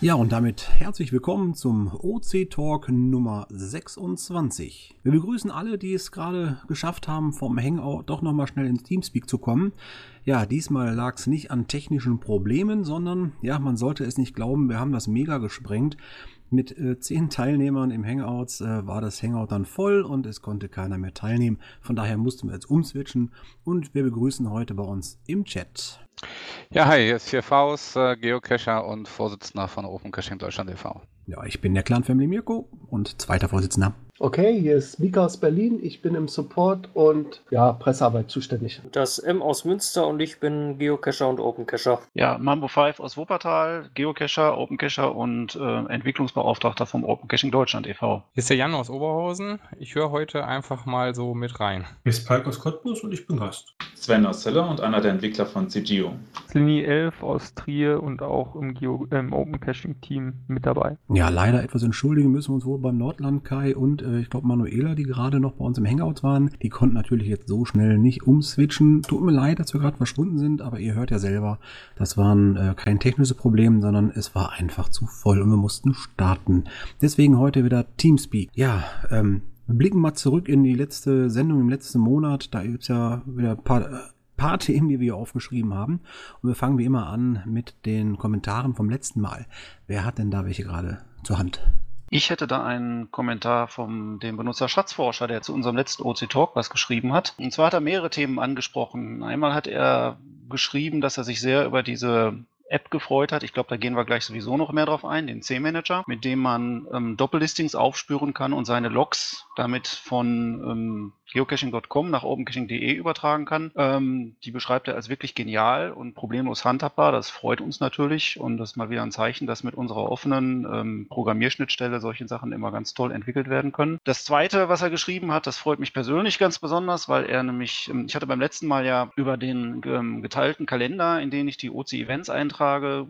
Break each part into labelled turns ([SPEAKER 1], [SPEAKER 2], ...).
[SPEAKER 1] Ja, und damit herzlich willkommen zum OC Talk Nummer 26. Wir begrüßen alle, die es gerade geschafft haben, vom Hangout doch nochmal schnell ins Teamspeak zu kommen. Ja, diesmal lag es nicht an technischen Problemen, sondern, ja, man sollte es nicht glauben, wir haben das mega gesprengt. Mit äh, zehn Teilnehmern im Hangouts äh, war das Hangout dann voll und es konnte keiner mehr teilnehmen. Von daher mussten wir jetzt umswitchen und wir begrüßen heute bei uns im Chat.
[SPEAKER 2] Ja, hi, hier ist hier Faust, äh, Geocacher und Vorsitzender von Open Caching Deutschland e.V.
[SPEAKER 1] Ja, ich bin der Clan Family Mirko und zweiter Vorsitzender.
[SPEAKER 3] Okay, hier ist Mika aus Berlin. Ich bin im Support und ja, Pressearbeit zuständig.
[SPEAKER 4] Das M aus Münster und ich bin Geocacher und Opencacher.
[SPEAKER 5] Ja, Mambo 5 aus Wuppertal, Geocacher, Opencacher und äh, Entwicklungsbeauftragter vom Open Caching Deutschland e.V.
[SPEAKER 6] Hier ist der Jan aus Oberhausen. Ich höre heute einfach mal so mit rein.
[SPEAKER 7] Hier ist Palk aus Cottbus und ich bin Gast.
[SPEAKER 8] Sven aus Celle und einer der Entwickler von CGO.
[SPEAKER 9] Slini 11 aus Trier und auch im, Geo im Open Caching Team mit dabei.
[SPEAKER 1] Ja, leider etwas entschuldigen müssen wir uns wohl beim Nordland Kai und äh, ich glaube Manuela, die gerade noch bei uns im Hangout waren. Die konnten natürlich jetzt so schnell nicht umswitchen. Tut mir leid, dass wir gerade verschwunden sind, aber ihr hört ja selber, das waren äh, kein technisches Problem, sondern es war einfach zu voll und wir mussten starten. Deswegen heute wieder Teamspeak. Ja, ähm, wir blicken mal zurück in die letzte Sendung im letzten Monat. Da gibt's ja wieder ein paar, äh, paar Themen, die wir aufgeschrieben haben. Und wir fangen wie immer an mit den Kommentaren vom letzten Mal. Wer hat denn da welche gerade zur Hand?
[SPEAKER 5] Ich hätte da einen Kommentar vom dem Benutzer Schatzforscher, der zu unserem letzten OC Talk was geschrieben hat. Und zwar hat er mehrere Themen angesprochen. Einmal hat er geschrieben, dass er sich sehr über diese App gefreut hat. Ich glaube, da gehen wir gleich sowieso noch mehr drauf ein, den C-Manager, mit dem man ähm, Doppellistings aufspüren kann und seine Logs damit von ähm, geocaching.com nach opencaching.de übertragen kann. Ähm, die beschreibt er als wirklich genial und problemlos handhabbar. Das freut uns natürlich und das ist mal wieder ein Zeichen, dass mit unserer offenen ähm, Programmierschnittstelle solche Sachen immer ganz toll entwickelt werden können. Das zweite, was er geschrieben hat, das freut mich persönlich ganz besonders, weil er nämlich, ähm, ich hatte beim letzten Mal ja über den ähm, geteilten Kalender, in den ich die OC-Events eintrage,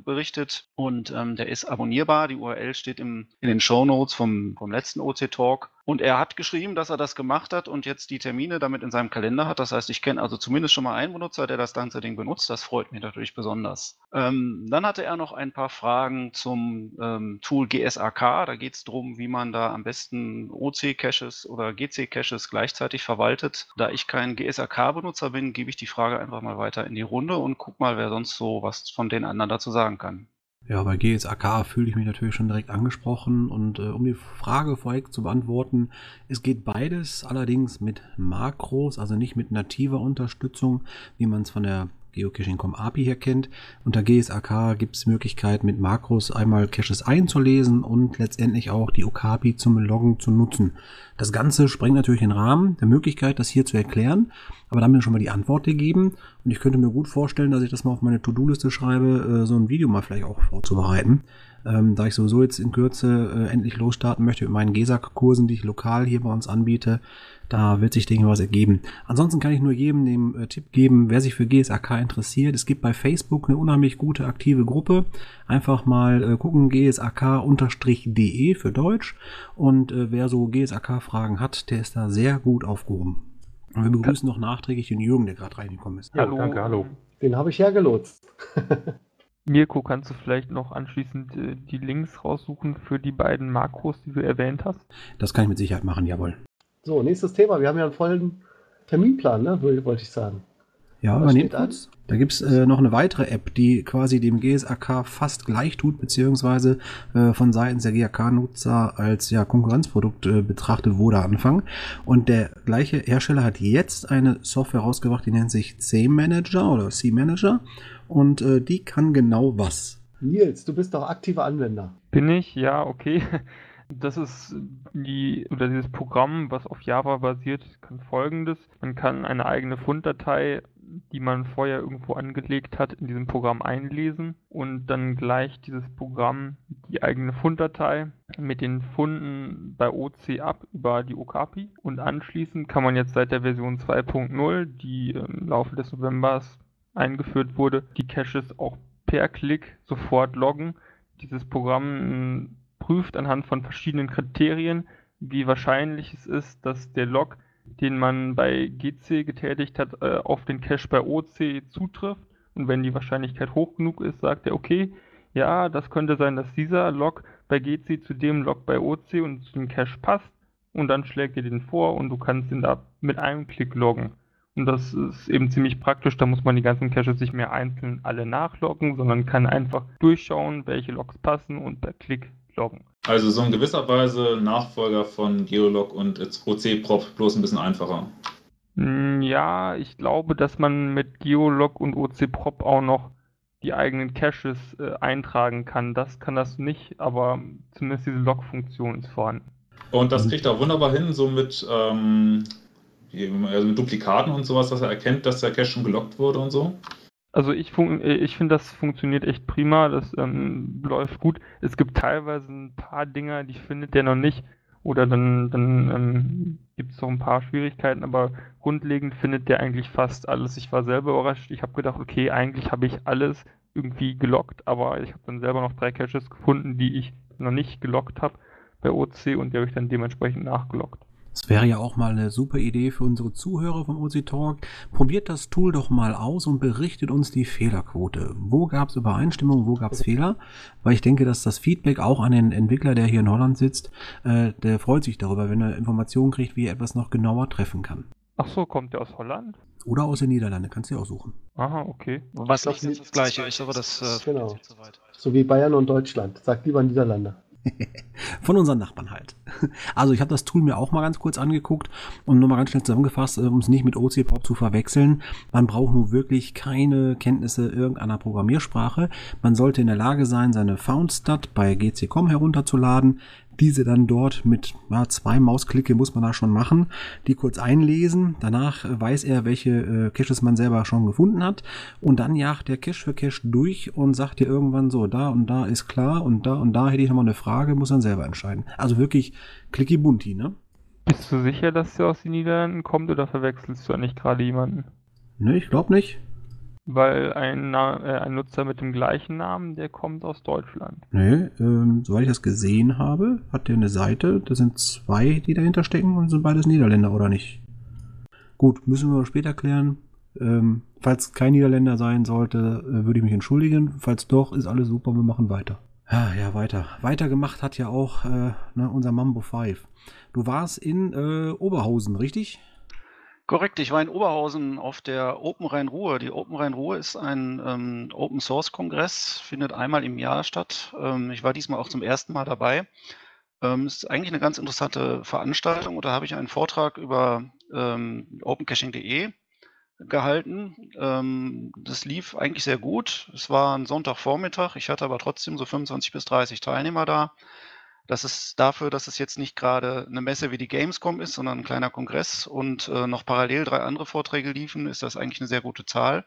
[SPEAKER 5] berichtet und ähm, der ist abonnierbar. Die URL steht im, in den Show Notes vom, vom letzten OC-Talk. Und er hat geschrieben, dass er das gemacht hat und jetzt die Termine damit in seinem Kalender hat. Das heißt, ich kenne also zumindest schon mal einen Benutzer, der das ganze Ding benutzt. Das freut mich natürlich besonders. Ähm, dann hatte er noch ein paar Fragen zum ähm, Tool GSAK. Da geht es darum, wie man da am besten OC-Caches oder GC-Caches gleichzeitig verwaltet. Da ich kein GSAK-Benutzer bin, gebe ich die Frage einfach mal weiter in die Runde und guck mal, wer sonst so was von den anderen dazu sagen kann.
[SPEAKER 1] Ja, bei GSAK fühle ich mich natürlich schon direkt angesprochen und äh, um die Frage vorweg zu beantworten, es geht beides allerdings mit Makros, also nicht mit nativer Unterstützung, wie man es von der Geocaching.com API her kennt. Unter GSAK gibt es Möglichkeit mit Makros einmal Caches einzulesen und letztendlich auch die Okapi zum Loggen zu nutzen. Das Ganze sprengt natürlich den Rahmen der Möglichkeit, das hier zu erklären, aber damit schon mal die Antwort gegeben und ich könnte mir gut vorstellen, dass ich das mal auf meine To-Do-Liste schreibe, äh, so ein Video mal vielleicht auch vorzubereiten. Ähm, da ich sowieso jetzt in Kürze äh, endlich losstarten möchte mit meinen GESAK-Kursen, die ich lokal hier bei uns anbiete, da wird sich Dinge was ergeben. Ansonsten kann ich nur jedem den äh, Tipp geben, wer sich für GSAK interessiert. Es gibt bei Facebook eine unheimlich gute aktive Gruppe. Einfach mal äh, gucken, gsak-de für Deutsch. Und äh, wer so GSAK-Fragen hat, der ist da sehr gut aufgehoben. Und wir begrüßen noch nachträglich den Jürgen, der gerade reingekommen ist.
[SPEAKER 3] Ja, hallo. Danke, hallo. Den habe ich hergelotst.
[SPEAKER 9] Mirko, kannst du vielleicht noch anschließend äh, die Links raussuchen für die beiden Makros, die du erwähnt hast?
[SPEAKER 1] Das kann ich mit Sicherheit machen, jawohl.
[SPEAKER 3] So, nächstes Thema. Wir haben ja einen vollen Terminplan, ne? wollte ich sagen.
[SPEAKER 1] Ja, Was übernehmt uns. Da gibt's äh, noch eine weitere App, die quasi dem GSAK fast gleich tut, beziehungsweise äh, von Seiten der GAK-Nutzer als ja, Konkurrenzprodukt äh, betrachtet wurde Anfang. Und der gleiche Hersteller hat jetzt eine Software rausgebracht, die nennt sich C-Manager oder C-Manager. Und äh, die kann genau was.
[SPEAKER 3] Nils, du bist doch aktiver Anwender.
[SPEAKER 9] Bin ich, ja, okay. Das ist die oder dieses Programm, was auf Java basiert, kann folgendes. Man kann eine eigene Funddatei, die man vorher irgendwo angelegt hat, in diesem Programm einlesen und dann gleicht dieses Programm die eigene Funddatei mit den Funden bei OC ab über die Okapi und anschließend kann man jetzt seit der Version 2.0, die im Laufe des Novembers eingeführt wurde, die Caches auch per Klick sofort loggen. Dieses Programm prüft anhand von verschiedenen Kriterien, wie wahrscheinlich es ist, dass der Log, den man bei GC getätigt hat, äh, auf den Cache bei OC zutrifft. Und wenn die Wahrscheinlichkeit hoch genug ist, sagt er, okay, ja, das könnte sein, dass dieser Log bei GC zu dem Log bei OC und zu dem Cache passt und dann schlägt er den vor und du kannst ihn da mit einem Klick loggen. Und das ist eben ziemlich praktisch, da muss man die ganzen Caches nicht mehr einzeln alle nachloggen, sondern kann einfach durchschauen, welche Logs passen und per Klick loggen.
[SPEAKER 8] Also so in gewisser Weise Nachfolger von Geolog und OC-Prop, bloß ein bisschen einfacher.
[SPEAKER 9] Hm, Ja, ich glaube, dass man mit Geolog und OC-Prop auch noch die eigenen Caches äh, eintragen kann. Das kann das nicht, aber zumindest diese Log-Funktion ist vorhanden.
[SPEAKER 8] Und das kriegt er wunderbar hin, so mit, ähm, also mit Duplikaten und sowas, dass er erkennt, dass der Cache schon gelockt wurde und so.
[SPEAKER 9] Also ich, äh, ich finde, das funktioniert echt prima, das ähm, läuft gut. Es gibt teilweise ein paar Dinger, die findet der noch nicht. Oder dann, dann ähm, gibt es noch ein paar Schwierigkeiten, aber grundlegend findet der eigentlich fast alles. Ich war selber überrascht. Ich habe gedacht, okay, eigentlich habe ich alles irgendwie gelockt, aber ich habe dann selber noch drei Caches gefunden, die ich noch nicht gelockt habe bei OC und die habe ich dann dementsprechend nachgelockt.
[SPEAKER 1] Das wäre ja auch mal eine super Idee für unsere Zuhörer vom OC Talk. Probiert das Tool doch mal aus und berichtet uns die Fehlerquote. Wo gab es Übereinstimmung, wo gab es Fehler? Weil ich denke, dass das Feedback auch an den Entwickler, der hier in Holland sitzt, äh, der freut sich darüber, wenn er Informationen kriegt, wie er etwas noch genauer treffen kann.
[SPEAKER 9] Ach so, kommt der aus Holland?
[SPEAKER 1] Oder aus den Niederlanden, kannst du ja auch suchen.
[SPEAKER 9] Aha, okay.
[SPEAKER 5] Was nicht das gleiche ist, aber das äh,
[SPEAKER 3] Genau.
[SPEAKER 5] zu weit.
[SPEAKER 3] So wie Bayern und Deutschland. Sagt lieber Niederlande.
[SPEAKER 1] Von unseren Nachbarn halt. Also ich habe das Tool mir auch mal ganz kurz angeguckt und nochmal ganz schnell zusammengefasst, äh, um es nicht mit OC-Pop zu verwechseln. Man braucht nun wirklich keine Kenntnisse irgendeiner Programmiersprache. Man sollte in der Lage sein, seine Foundstat bei GC.com herunterzuladen, diese dann dort mit ja, zwei Mausklicke muss man da schon machen, die kurz einlesen. Danach äh, weiß er, welche äh, Caches man selber schon gefunden hat. Und dann jagt der Cache für Cache durch und sagt dir irgendwann so, da und da ist klar und da und da hätte ich nochmal eine Frage, muss dann selber entscheiden. Also wirklich clicky bunti, ne?
[SPEAKER 9] Bist du sicher, dass der aus den Niederlanden kommt oder verwechselst du da nicht gerade jemanden?
[SPEAKER 1] Ne, ich glaube nicht.
[SPEAKER 9] Weil ein, äh, ein Nutzer mit dem gleichen Namen, der kommt aus Deutschland.
[SPEAKER 1] Ne, ähm, soweit ich das gesehen habe, hat der eine Seite. Da sind zwei, die dahinter stecken und sind beides Niederländer, oder nicht? Gut, müssen wir später klären. Ähm, falls kein Niederländer sein sollte, äh, würde ich mich entschuldigen. Falls doch, ist alles super, wir machen weiter. Ah, ja, weiter. Weitergemacht hat ja auch äh, ne, unser Mambo 5. Du warst in äh, Oberhausen, richtig?
[SPEAKER 5] Korrekt, ich war in Oberhausen auf der Open Rhein-Ruhr. Die Open Rhein-Ruhr ist ein ähm, Open Source Kongress, findet einmal im Jahr statt. Ähm, ich war diesmal auch zum ersten Mal dabei. Ähm, ist eigentlich eine ganz interessante Veranstaltung und da habe ich einen Vortrag über ähm, opencaching.de gehalten. Ähm, das lief eigentlich sehr gut. Es war ein Sonntagvormittag. Ich hatte aber trotzdem so 25 bis 30 Teilnehmer da. Das ist dafür, dass es jetzt nicht gerade eine Messe wie die Gamescom ist, sondern ein kleiner Kongress und äh, noch parallel drei andere Vorträge liefen, ist das eigentlich eine sehr gute Zahl.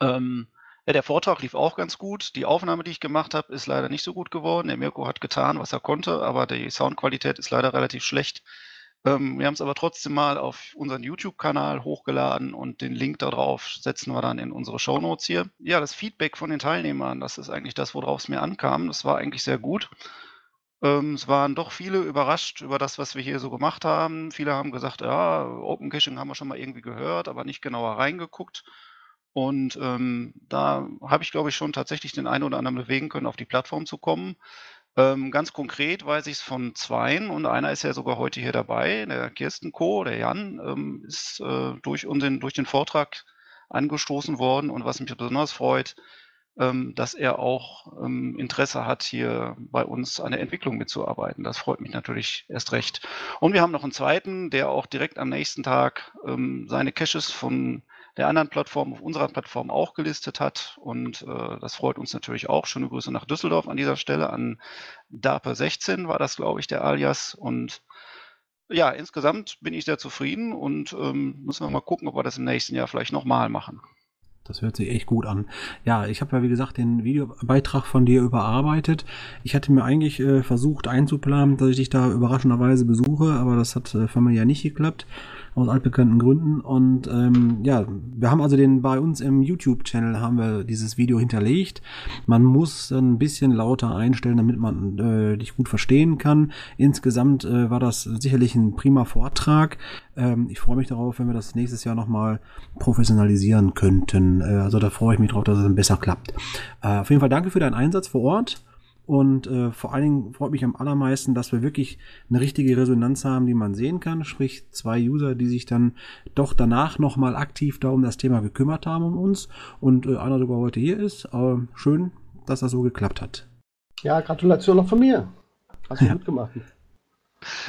[SPEAKER 5] Ähm, ja, der Vortrag lief auch ganz gut. Die Aufnahme, die ich gemacht habe, ist leider nicht so gut geworden. Der Mirko hat getan, was er konnte, aber die Soundqualität ist leider relativ schlecht. Ähm, wir haben es aber trotzdem mal auf unseren YouTube-Kanal hochgeladen und den Link darauf setzen wir dann in unsere Shownotes hier. Ja, das Feedback von den Teilnehmern, das ist eigentlich das, worauf es mir ankam. Das war eigentlich sehr gut. Ähm, es waren doch viele überrascht über das, was wir hier so gemacht haben. Viele haben gesagt, ja, Open Caching haben wir schon mal irgendwie gehört, aber nicht genauer reingeguckt. Und ähm, da habe ich, glaube ich, schon tatsächlich den einen oder anderen bewegen können, auf die Plattform zu kommen. Ähm, ganz konkret weiß ich es von zweien und einer ist ja sogar heute hier dabei, der Kirsten Co., der Jan, ähm, ist äh, durch, unseren, durch den Vortrag angestoßen worden und was mich besonders freut, dass er auch ähm, Interesse hat, hier bei uns an der Entwicklung mitzuarbeiten. Das freut mich natürlich erst recht. Und wir haben noch einen zweiten, der auch direkt am nächsten Tag ähm, seine Caches von der anderen Plattform auf unserer Plattform auch gelistet hat. Und äh, das freut uns natürlich auch. Schöne Grüße nach Düsseldorf an dieser Stelle. An Dape16 war das, glaube ich, der Alias. Und ja, insgesamt bin ich sehr zufrieden und ähm, müssen wir mal gucken, ob wir das im nächsten Jahr vielleicht nochmal machen.
[SPEAKER 1] Das hört sich echt gut an. Ja, ich habe ja wie gesagt den Videobeitrag von dir überarbeitet. Ich hatte mir eigentlich äh, versucht einzuplanen, dass ich dich da überraschenderweise besuche, aber das hat äh, von mir ja nicht geklappt. Aus altbekannten Gründen. Und ähm, ja, wir haben also den bei uns im YouTube-Channel haben wir dieses Video hinterlegt. Man muss ein bisschen lauter einstellen, damit man äh, dich gut verstehen kann. Insgesamt äh, war das sicherlich ein prima Vortrag. Ähm, ich freue mich darauf, wenn wir das nächstes Jahr nochmal professionalisieren könnten. Äh, also da freue ich mich drauf, dass es dann besser klappt. Äh, auf jeden Fall danke für deinen Einsatz vor Ort. Und äh, vor allen Dingen freut mich am allermeisten, dass wir wirklich eine richtige Resonanz haben, die man sehen kann. Sprich, zwei User, die sich dann doch danach nochmal aktiv da um das Thema gekümmert haben um uns. Und äh, einer sogar heute hier ist. Aber schön, dass das so geklappt hat.
[SPEAKER 3] Ja, Gratulation noch von mir. Hast du
[SPEAKER 1] Ja.
[SPEAKER 3] gut gemacht.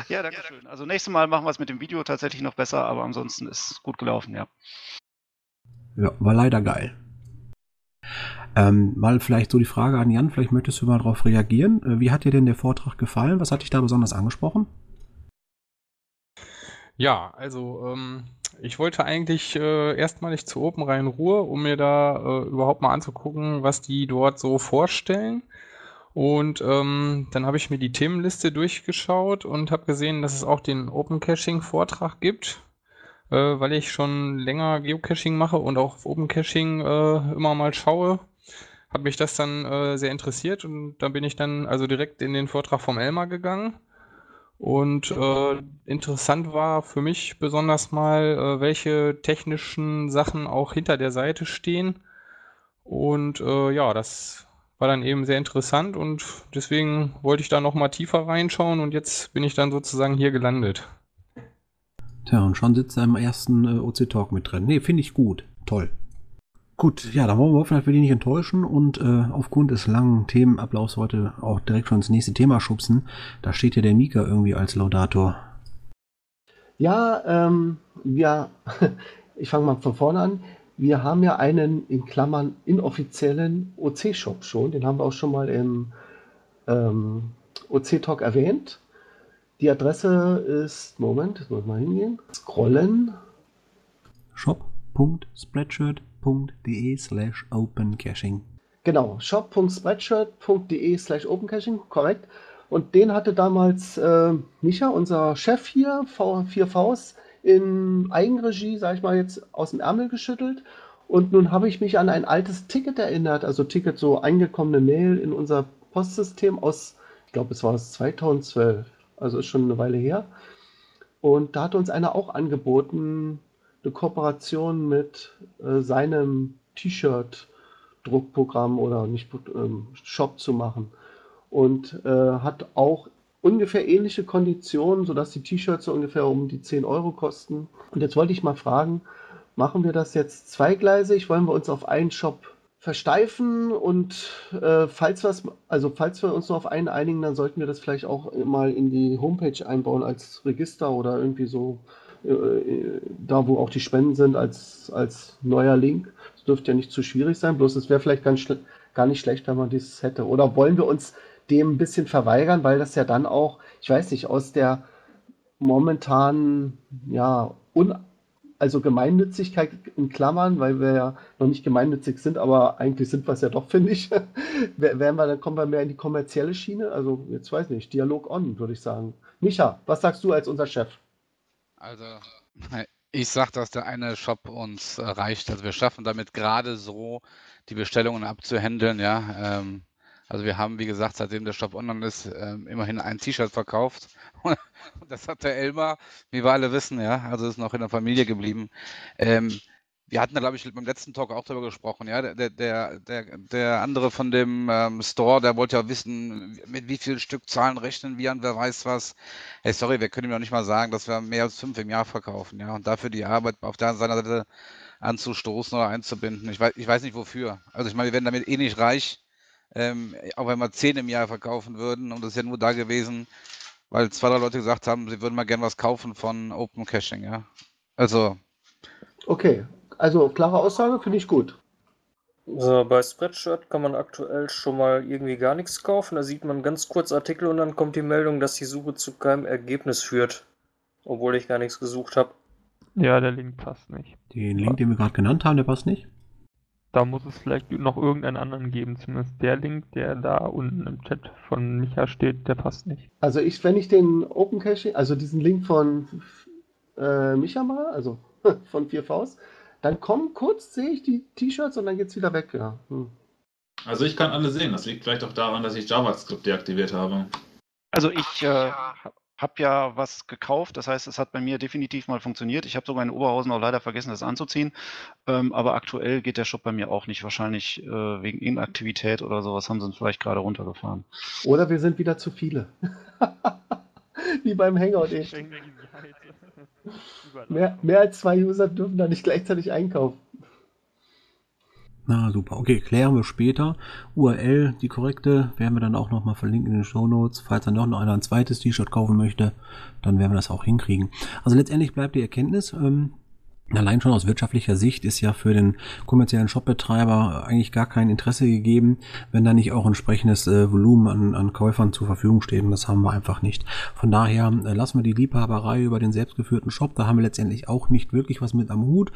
[SPEAKER 5] Ja, danke schön. Also nächstes Mal machen wir es mit dem Video tatsächlich noch besser, aber ansonsten ist es gut gelaufen, ja.
[SPEAKER 1] Ja, war leider geil. Ähm, mal vielleicht so die Frage an Jan, vielleicht möchtest du mal darauf reagieren. Äh, wie hat dir denn der Vortrag gefallen? Was hat dich da besonders angesprochen?
[SPEAKER 6] Ja, also ähm, ich wollte eigentlich äh, erstmalig zu Open Rhein-Ruhr, um mir da äh, überhaupt mal anzugucken, was die dort so vorstellen. Und ähm, dann habe ich mir die Themenliste durchgeschaut und habe gesehen, dass es auch den Open Caching-Vortrag gibt, äh, weil ich schon länger Geocaching mache und auch auf Open Caching äh, immer mal schaue. Hat mich das dann äh, sehr interessiert und dann bin ich dann also direkt in den Vortrag vom Elmar gegangen. Und äh, interessant war für mich besonders mal, äh, welche technischen Sachen auch hinter der Seite stehen. Und äh, ja, das war dann eben sehr interessant und deswegen wollte ich da noch mal tiefer reinschauen und jetzt bin ich dann sozusagen hier gelandet.
[SPEAKER 1] Tja, und schon sitzt er im ersten äh, OC Talk mit drin. Nee, finde ich gut. Toll. Gut, ja, dann wollen wir hoffen, dass wir die nicht enttäuschen und äh, aufgrund des langen Themenablaufs heute auch direkt schon ins nächste Thema schubsen. Da steht ja der Mika irgendwie als Laudator.
[SPEAKER 3] Ja, ähm, wir, ich fange mal von vorne an. Wir haben ja einen in Klammern inoffiziellen OC-Shop schon. Den haben wir auch schon mal im ähm, OC-Talk erwähnt. Die Adresse ist, Moment, jetzt muss ich mal hingehen. Scrollen.
[SPEAKER 1] shop.spreadshirt.de slash opencaching.
[SPEAKER 3] Genau, shop.spreadshirt.de slash opencaching, korrekt. Und den hatte damals äh, Micha, unser Chef hier, v 4Vs, in Eigenregie, sage ich mal jetzt, aus dem Ärmel geschüttelt. Und nun habe ich mich an ein altes Ticket erinnert, also Ticket, so eingekommene Mail in unser Postsystem aus, ich glaube, es war aus 2012, also ist schon eine Weile her. Und da hat uns einer auch angeboten, eine Kooperation mit äh, seinem T-Shirt-Druckprogramm oder nicht ähm, Shop zu machen. Und äh, hat auch ungefähr ähnliche Konditionen, sodass die T-Shirts so ungefähr um die 10 Euro kosten. Und jetzt wollte ich mal fragen, machen wir das jetzt zweigleisig? Wollen wir uns auf einen Shop versteifen und äh, falls was, also falls wir uns nur auf einen einigen, dann sollten wir das vielleicht auch mal in die Homepage einbauen als Register oder irgendwie so da, wo auch die Spenden sind, als, als neuer Link. Das dürfte ja nicht zu schwierig sein, bloß es wäre vielleicht ganz gar nicht schlecht, wenn man dieses hätte. Oder wollen wir uns dem ein bisschen verweigern, weil das ja dann auch, ich weiß nicht, aus der momentanen, ja, un, also Gemeinnützigkeit in Klammern, weil wir ja noch nicht gemeinnützig sind, aber eigentlich sind wir es ja doch, finde ich. Werden wir, dann kommen wir mehr in die kommerzielle Schiene. Also, jetzt weiß ich nicht, Dialog on, würde ich sagen. Micha, was sagst du als unser Chef?
[SPEAKER 2] Also, ich sag, dass der eine Shop uns reicht. Also wir schaffen damit gerade so, die Bestellungen abzuhandeln, ja. Ähm, also wir haben, wie gesagt, seitdem der Shop online ist, ähm, immerhin ein T-Shirt verkauft. Und das hat der Elmar, wie wir alle wissen, ja. Also ist noch in der Familie geblieben. Ähm, wir hatten da, glaube ich, beim letzten Talk auch darüber gesprochen, ja. Der, der, der, der andere von dem ähm, Store, der wollte ja wissen, mit wie vielen Stückzahlen rechnen wir und wer weiß was. Hey, sorry, wir können ihm noch nicht mal sagen, dass wir mehr als fünf im Jahr verkaufen, ja. Und dafür die Arbeit auf der seiner Seite anzustoßen oder einzubinden. Ich weiß, ich weiß nicht wofür. Also ich meine, wir werden damit eh nicht reich, ähm, auch wenn wir zehn im Jahr verkaufen würden. Und das ist ja nur da gewesen, weil zwei, drei Leute gesagt haben, sie würden mal gern was kaufen von Open Caching, ja. Also,
[SPEAKER 3] Okay, also klare Aussage, finde ich gut.
[SPEAKER 4] So, bei Spreadshirt kann man aktuell schon mal irgendwie gar nichts kaufen. Da sieht man ganz kurz Artikel und dann kommt die Meldung, dass die Suche zu keinem Ergebnis führt. Obwohl ich gar nichts gesucht habe.
[SPEAKER 9] Ja, der Link passt nicht.
[SPEAKER 1] Den Link, den wir gerade genannt haben, der passt nicht.
[SPEAKER 9] Da muss es vielleicht noch irgendeinen anderen geben. Zumindest der Link, der da unten im Chat von Micha steht, der passt nicht.
[SPEAKER 3] Also ich, wenn ich den Open Caching, also diesen Link von äh, Micha mal, also von 4 Vs. Dann kommen kurz, sehe ich die T-Shirts und dann geht es wieder weg. Ja. Hm.
[SPEAKER 8] Also ich kann alle sehen. Das liegt vielleicht auch daran, dass ich JavaScript deaktiviert habe.
[SPEAKER 5] Also ich äh, habe ja was gekauft, das heißt, es hat bei mir definitiv mal funktioniert. Ich habe sogar in Oberhausen auch leider vergessen, das anzuziehen. Ähm, aber aktuell geht der Shop bei mir auch nicht. Wahrscheinlich äh, wegen Inaktivität oder sowas haben sie ihn vielleicht gerade runtergefahren.
[SPEAKER 3] Oder wir sind wieder zu viele. Wie beim Hangout echt. Mehr, mehr als zwei User dürfen da nicht gleichzeitig einkaufen.
[SPEAKER 1] Na super, okay, klären wir später. URL, die korrekte, werden wir dann auch nochmal verlinken in den Show Notes. Falls dann doch noch einer ein zweites T-Shirt kaufen möchte, dann werden wir das auch hinkriegen. Also letztendlich bleibt die Erkenntnis, ähm, Allein schon aus wirtschaftlicher Sicht ist ja für den kommerziellen Shopbetreiber eigentlich gar kein Interesse gegeben, wenn da nicht auch entsprechendes äh, Volumen an, an Käufern zur Verfügung steht. Und das haben wir einfach nicht. Von daher äh, lassen wir die Liebhaberei über den selbstgeführten Shop. Da haben wir letztendlich auch nicht wirklich was mit am Hut.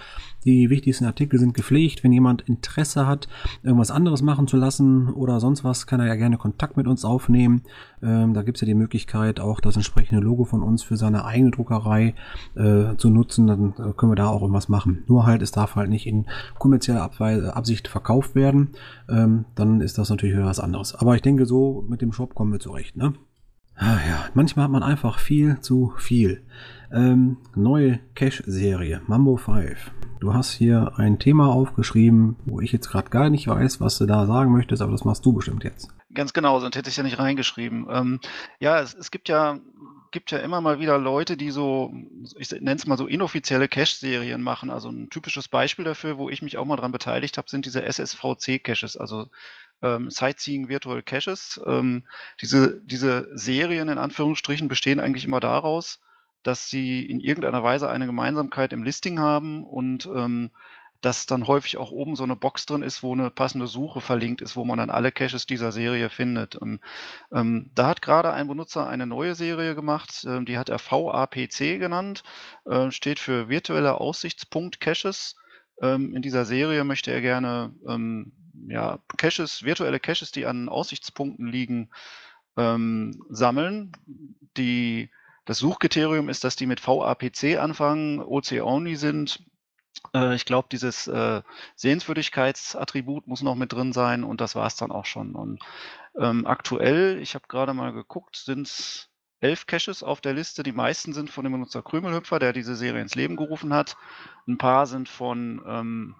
[SPEAKER 1] Die wichtigsten Artikel sind gepflegt. Wenn jemand Interesse hat, irgendwas anderes machen zu lassen oder sonst was, kann er ja gerne Kontakt mit uns aufnehmen. Ähm, da gibt es ja die Möglichkeit, auch das entsprechende Logo von uns für seine eigene Druckerei äh, zu nutzen. Dann äh, können wir da auch irgendwas machen. Nur halt, es darf halt nicht in kommerzieller Abweise, Absicht verkauft werden. Ähm, dann ist das natürlich wieder was anderes. Aber ich denke, so mit dem Shop kommen wir zurecht. Ne? Ah ja, manchmal hat man einfach viel zu viel. Ähm, neue Cache-Serie, Mambo 5. Du hast hier ein Thema aufgeschrieben, wo ich jetzt gerade gar nicht weiß, was du da sagen möchtest, aber das machst du bestimmt jetzt.
[SPEAKER 5] Ganz genau, sonst hätte ich ja nicht reingeschrieben. Ähm, ja, es, es, gibt ja gibt ja immer mal wieder Leute, die so, ich nenne es mal so inoffizielle Cache-Serien machen. Also ein typisches Beispiel dafür, wo ich mich auch mal dran beteiligt habe, sind diese SSVC-Caches, also ähm, Sightseeing Virtual Caches. Ähm, diese, diese Serien in Anführungsstrichen bestehen eigentlich immer daraus, dass sie in irgendeiner Weise eine Gemeinsamkeit im Listing haben und ähm, dass dann häufig auch oben so eine Box drin ist, wo eine passende Suche verlinkt ist, wo man dann alle Caches dieser Serie findet. Und, ähm, da hat gerade ein Benutzer eine neue Serie gemacht, äh, die hat er VAPC genannt, äh, steht für virtuelle Aussichtspunkt-Caches. Ähm, in dieser Serie möchte er gerne ähm, ja, Caches, virtuelle Caches, die an Aussichtspunkten liegen, ähm, sammeln. Die, das Suchkriterium ist, dass die mit VAPC anfangen, OC-only sind äh, ich glaube, dieses äh, Sehenswürdigkeitsattribut muss noch mit drin sein und das war es dann auch schon. Und ähm, aktuell, ich habe gerade mal geguckt, sind es elf Caches auf der Liste. Die meisten sind von dem Benutzer Krümelhüpfer, der diese Serie ins Leben gerufen hat. Ein paar sind von ähm,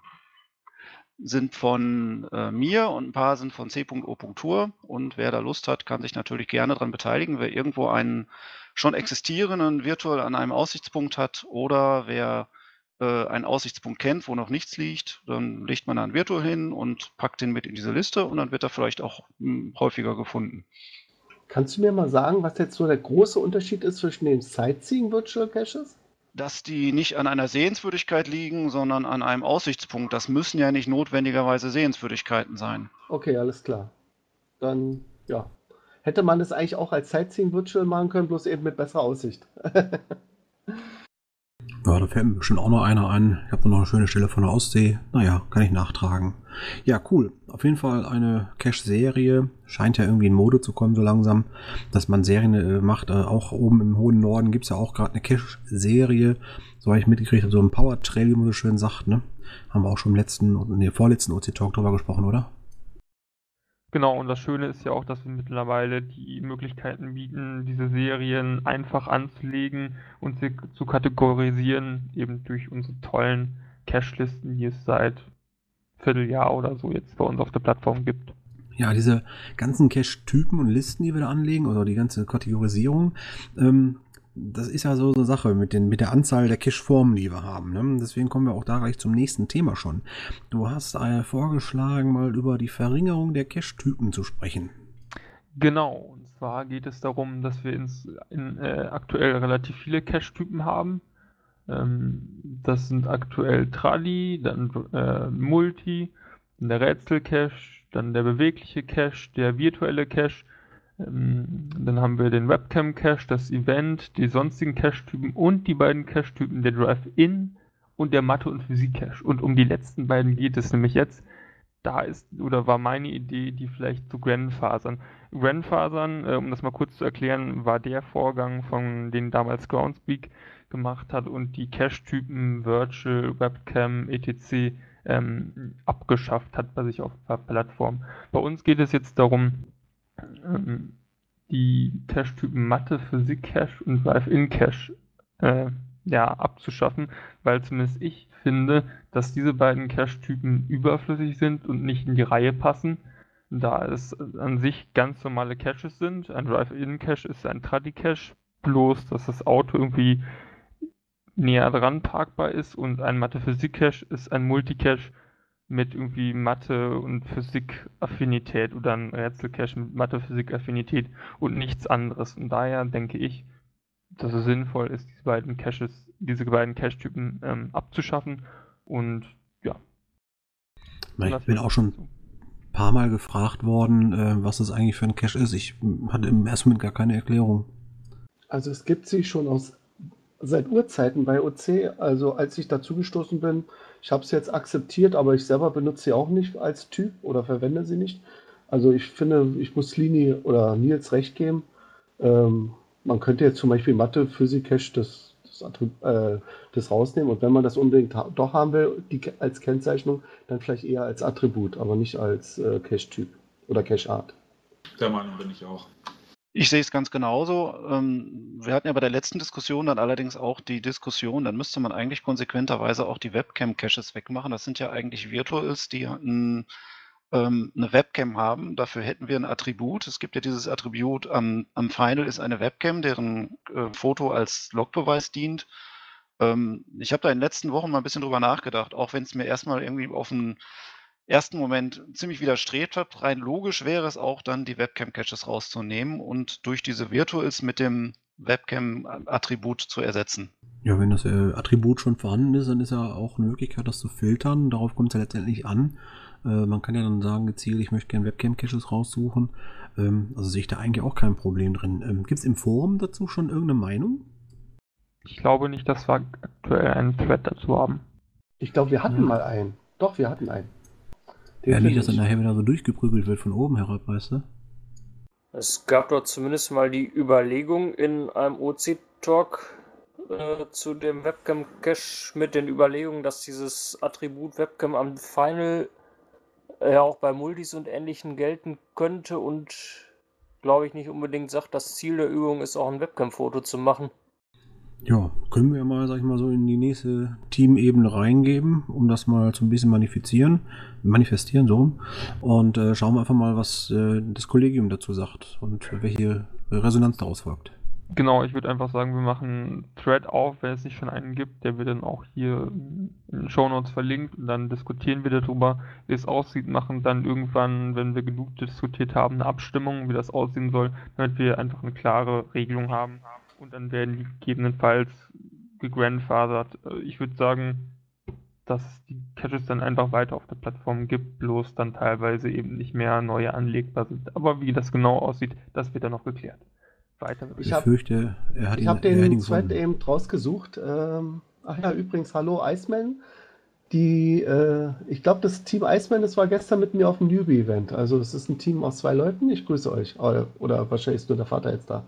[SPEAKER 5] sind von äh, mir und ein paar sind von c.o.tour. Und wer da Lust hat, kann sich natürlich gerne daran beteiligen. Wer irgendwo einen schon existierenden virtuell an einem Aussichtspunkt hat oder wer äh, einen Aussichtspunkt kennt, wo noch nichts liegt, dann legt man einen Virtual hin und packt den mit in diese Liste und dann wird er vielleicht auch mh, hm, häufiger gefunden.
[SPEAKER 3] Kannst du mir mal sagen, was jetzt so der große Unterschied ist zwischen den Sightseeing Virtual Caches?
[SPEAKER 5] Dass die nicht an einer Sehenswürdigkeit liegen, sondern an einem Aussichtspunkt. Das müssen ja nicht notwendigerweise Sehenswürdigkeiten sein.
[SPEAKER 3] Okay, alles klar. Dann, ja. Hätte man das eigentlich auch als Sightseeing Virtual machen können, bloß eben mit besserer Aussicht.
[SPEAKER 1] Ja, da fällt mir bestimmt auch noch einer ein. Ich habe noch eine schöne Stelle von der Ostsee. Naja, kann ich nachtragen. Ja, cool. Auf jeden Fall eine Cache-Serie. Scheint ja irgendwie in Mode zu kommen so langsam, dass man Serien äh, macht. Äh, auch oben im hohen Norden gibt es ja auch gerade eine Cache-Serie. So habe ich mitgekriegt, so ein Power-Trail, wie man so schön sagt. Ne? Haben wir auch schon im letzten, nee, vorletzten OC-Talk drüber gesprochen, oder?
[SPEAKER 9] Genau, und das Schöne ist ja auch, dass wir mittlerweile die Möglichkeiten bieten, diese Serien einfach anzulegen und sie zu kategorisieren, eben durch unsere tollen Cache-Listen, die es seit Vierteljahr oder so jetzt bei uns auf der Plattform gibt.
[SPEAKER 1] Ja, diese ganzen Cache-Typen und Listen, die wir da anlegen, oder die ganze Kategorisierung, ähm, das ist ja so eine Sache mit, den, mit der Anzahl der Cache-Formen, die wir haben. Ne? Deswegen kommen wir auch da gleich zum nächsten Thema schon. Du hast äh, vorgeschlagen, mal über die Verringerung der Cache-Typen zu sprechen.
[SPEAKER 9] Genau, und zwar geht es darum, dass wir ins, in, äh, aktuell relativ viele Cache-Typen haben. Ähm, das sind aktuell Trali, dann äh, Multi, dann der Rätsel-Cache, dann der bewegliche Cache, der virtuelle Cache dann haben wir den Webcam-Cache, das Event, die sonstigen Cache-Typen und die beiden Cache-Typen, der Drive-In und der Mathe- und Physik-Cache. Und um die letzten beiden geht es nämlich jetzt. Da ist oder war meine Idee, die vielleicht zu Grandfasern. Grandfasern, äh, um das mal kurz zu erklären, war der Vorgang, von den damals Groundspeak gemacht hat und die Cache-Typen Virtual, Webcam, etc. Ähm, abgeschafft hat bei sich auf der Plattform. Bei uns geht es jetzt darum, ähm, die Cache-Typen Mathe, Physik-Cache und Drive-In-Cache äh, ja, abzuschaffen, weil zumindest ich finde, dass diese beiden Cache-Typen überflüssig sind und nicht in die Reihe passen, da es an sich ganz normale Caches sind. Ein Drive-In-Cache ist ein Tradi-Cache, bloß dass das Auto irgendwie näher dran parkbar ist und ein Mathe-Physik-Cache ist ein Multicache mit irgendwie Mathe- und Physik-Affinität oder ein Rätsel-Cache mit Mathe-Physik-Affinität und nichts anderes. Und daher denke ich, dass es sinnvoll ist, diese beiden Caches, diese beiden Cache-Typen ähm, abzuschaffen und ja.
[SPEAKER 1] Ich bin auch schon ein paar Mal gefragt worden, äh, was das eigentlich für ein Cache ist. Ich hatte im ersten Moment gar keine Erklärung.
[SPEAKER 3] Also es gibt sie schon aus seit Urzeiten bei OC. Also als ich dazugestoßen bin, ich habe es jetzt akzeptiert, aber ich selber benutze sie auch nicht als Typ oder verwende sie nicht. Also ich finde, ich muss Lini oder Nils recht geben. Ähm, man könnte jetzt zum Beispiel Mathe, Physik, Cache das, das, äh, das, rausnehmen und wenn man das unbedingt ha doch haben will, die, als Kennzeichnung, dann vielleicht eher als Attribut, aber nicht als äh, Cache-Typ oder Cache-Art.
[SPEAKER 8] Der Meinung bin ich auch.
[SPEAKER 5] Ich sehe es ganz genauso. Ähm, wir hatten ja bei der letzten Diskussion dann allerdings auch die Diskussion, dann müsste man eigentlich konsequenterweise auch die Webcam-Caches wegmachen. Das sind ja eigentlich Virtuals, die ein ähm, eine Webcam haben. Dafür hätten wir ein Attribut. Es gibt ja dieses Attribut am, am Final ist eine Webcam, deren äh, Foto als Logbeweis dient. Ähm, ich habe da in den letzten Wochen mal ein bisschen drüber nachgedacht, auch wenn es mir erstmal irgendwie auf den ersten Moment ziemlich widerstrebt hat. Rein logisch wäre es auch dann, die Webcam-Caches rauszunehmen und durch diese Virtuals mit dem Webcam-Attribut zu ersetzen.
[SPEAKER 1] Ja, wenn das äh, Attribut schon vorhanden ist, dann ist ja auch eine Möglichkeit, das zu filtern. Darauf kommt es ja letztendlich an. Äh, man kann ja dann sagen, gezielt, ich möchte gerne Webcam-Caches raussuchen. Ähm, also sehe ich da eigentlich auch kein Problem drin. Ähm, Gibt es im Forum dazu schon irgendeine Meinung?
[SPEAKER 9] Ich glaube nicht, dass wir aktuell einen Thread dazu haben.
[SPEAKER 3] Ich glaube, wir hatten ja. mal einen. Doch, wir hatten einen.
[SPEAKER 1] Ja, nicht, dass dann nachher wieder so durchgeprügelt wird von oben herab, weißt du?
[SPEAKER 4] Es gab dort zumindest mal die Überlegung in einem OC-Talk äh, zu dem Webcam-Cache mit den Überlegungen, dass dieses Attribut Webcam am Final ja auch bei Multis und Ähnlichen gelten könnte und glaube ich nicht unbedingt sagt, das Ziel der Übung ist auch ein Webcam-Foto zu machen.
[SPEAKER 1] Ja, können wir mal, sag ich mal, so in die nächste Teamebene reingeben, um das mal so ein bisschen manifestieren, manifestieren so. Und äh, schauen wir einfach mal, was äh, das Kollegium dazu sagt und welche Resonanz daraus folgt.
[SPEAKER 9] Genau, ich würde einfach sagen, wir machen einen Thread auf, wenn es nicht schon einen gibt, der wird dann auch hier in den Show Notes verlinkt und dann diskutieren wir darüber, wie es aussieht, machen dann irgendwann, wenn wir genug diskutiert haben, eine Abstimmung, wie das aussehen soll, damit wir einfach eine klare Regelung haben und dann werden die gegebenenfalls gegrandfathert. Äh, ich würde sagen, dass es die Caches dann einfach weiter auf der Plattform gibt, bloß dann teilweise eben nicht mehr neue anlegbar sind. Aber wie das genau aussieht, das wird dann noch geklärt
[SPEAKER 3] weiter. Ich, ich fürchte, er hat Ich habe den zweiten eben rausgesucht. Ähm, ach ja, übrigens, hallo Iceman. Die, äh, ich glaube, das Team Iceman, das war gestern mit mir auf dem Newbie-Event. Also es ist ein Team aus zwei Leuten. Ich grüße euch. Oder wahrscheinlich ist nur der Vater jetzt da.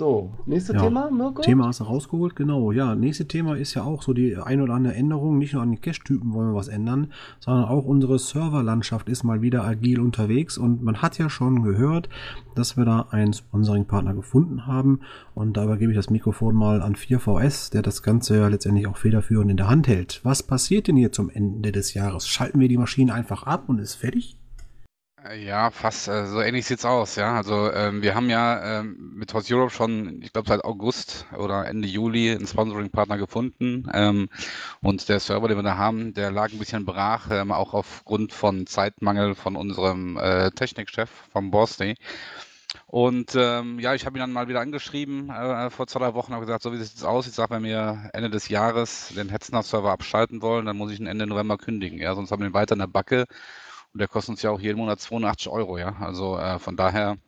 [SPEAKER 3] So, nächstes ja, Thema,
[SPEAKER 1] Mirko? Thema hast du rausgeholt, genau. Ja, nächste Thema ist ja auch so die ein oder andere Änderung. Nicht nur an den Cache-Typen wollen wir was ändern, sondern auch unsere Serverlandschaft ist mal wieder agil unterwegs. Und man hat ja schon gehört, dass wir da einen Sponsoring-Partner gefunden haben. Und da übergebe ich das Mikrofon mal an 4VS, der das Ganze ja letztendlich auch federführend in der Hand hält. Was passiert denn hier zum Ende des Jahres? Schalten wir die Maschine einfach ab und ist fertig?
[SPEAKER 2] Ja, fast äh, so ähnlich sieht's aus, ja. Also ähm, wir haben ja ähm, mit Horse Europe schon, ich glaube seit August oder Ende Juli einen Sponsoring-Partner gefunden. Ähm, und der Server, den wir da haben, der lag ein bisschen brach, ähm, auch aufgrund von Zeitmangel von unserem äh, Technikchef vom Borstey. Und ähm, ja, ich habe ihn dann mal wieder angeschrieben äh, vor zwei, drei Wochen, habe gesagt, so wie sieht es aus? Ich sage, wenn wir Ende des Jahres den Hetzner-Server abschalten wollen, dann muss ich ihn Ende November kündigen. Ja, sonst haben wir ihn weiter in der Backe. Und der kostet uns ja auch jeden Monat 82 Euro, ja. Also äh, von daher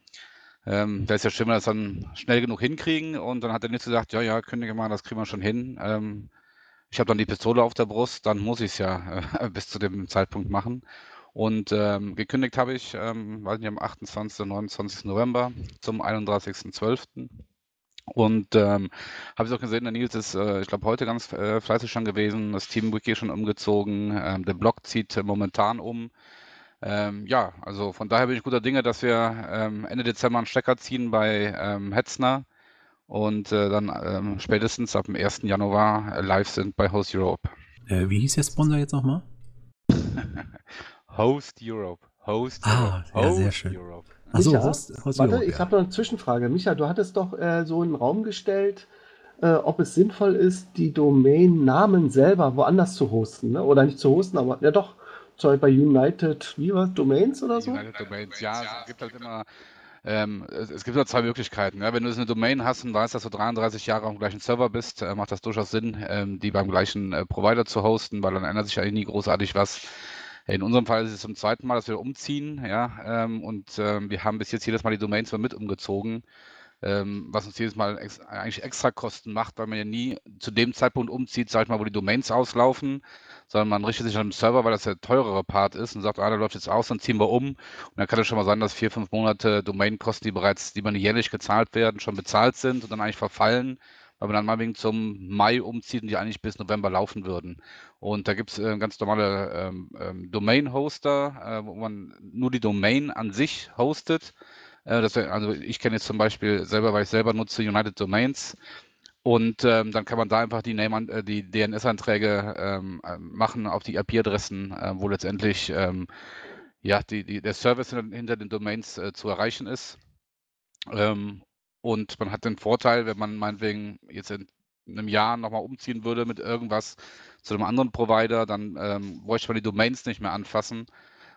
[SPEAKER 2] ähm, wäre es ja schön, wenn wir das dann schnell genug hinkriegen. Und dann hat der Nitz gesagt, ja, ja, kündige mal, das kriegen wir schon hin. Ähm, ich habe dann die Pistole auf der Brust, dann muss ich es ja äh, bis zu dem Zeitpunkt machen. Und ähm, gekündigt habe ich, ähm, weiß nicht, am 28. 29. November zum 31.12. Und ähm, habe ich auch gesehen, der Nils ist, äh, ich glaube, heute ganz äh, fleißig schon gewesen, das Team Wiki schon umgezogen, ähm, der Blog zieht äh, momentan um. Ähm, ja, also von daher bin ich guter Dinge, dass wir ähm, Ende Dezember einen Stecker ziehen bei ähm, Hetzner und äh, dann ähm, spätestens ab dem 1. Januar äh, live sind bei Host Europe.
[SPEAKER 1] Äh, wie hieß der Sponsor jetzt nochmal?
[SPEAKER 2] Host Europe. Host
[SPEAKER 1] Ah,
[SPEAKER 2] Europe.
[SPEAKER 1] ja, sehr schön.
[SPEAKER 2] Europe.
[SPEAKER 1] Achso,
[SPEAKER 3] Micha,
[SPEAKER 1] Host, Host
[SPEAKER 3] Warte,
[SPEAKER 1] Europe,
[SPEAKER 3] ich
[SPEAKER 1] ja.
[SPEAKER 3] habe noch eine Zwischenfrage. Micha, du hattest doch äh, so einen Raum gestellt, äh, ob es sinnvoll ist, die Domain-Namen selber woanders zu hosten. Ne? Oder nicht zu hosten, aber ja doch, Beispiel bei United, wie war Domains oder so?
[SPEAKER 2] United Domains, ja, es gibt halt immer, ähm, es, gibt nur zwei Möglichkeiten. Ja. Wenn du eine Domain hast und weißt, dass du 33 Jahre auf dem gleichen Server bist, äh, macht das durchaus Sinn, ähm, die beim gleichen äh, Provider zu hosten, weil dann ändert sich eigentlich nie großartig was. In unserem Fall ist es zum zweiten Mal, dass wir umziehen, ja, ähm, und ähm, wir haben bis jetzt jedes Mal die Domains mit umgezogen, ähm, was uns jedes Mal ex eigentlich extra Kosten macht, weil man ja nie zu dem Zeitpunkt umzieht, sag ich mal, wo die Domains auslaufen, sondern man richtet sich an den Server, weil das der teurere Part ist und sagt, ah, der läuft jetzt aus, dann ziehen wir um. Und dann kann es schon mal sein, dass vier, fünf Monate Domainkosten, die bereits, die man jährlich gezahlt werden, schon bezahlt sind und dann eigentlich verfallen, weil man dann mal wegen zum Mai umzieht und die eigentlich bis November laufen würden. Und da gibt es äh, ganz normale ähm, ähm, Domain-Hoster, äh, wo man nur die Domain an sich hostet. Äh, das also ich kenne jetzt zum Beispiel selber, weil ich selber nutze United Domains. Und ähm, dann kann man da einfach die, Name äh, die DNS-Einträge ähm, äh, machen auf die IP-Adressen, äh, wo letztendlich ähm, ja, die, die, der Service hinter, den Domains äh, zu erreichen ist. Ähm, und man hat den Vorteil, wenn man meinetwegen jetzt in einem Jahr nochmal umziehen würde mit irgendwas zu einem anderen Provider, dann bräuchte man die Domains nicht mehr anfassen,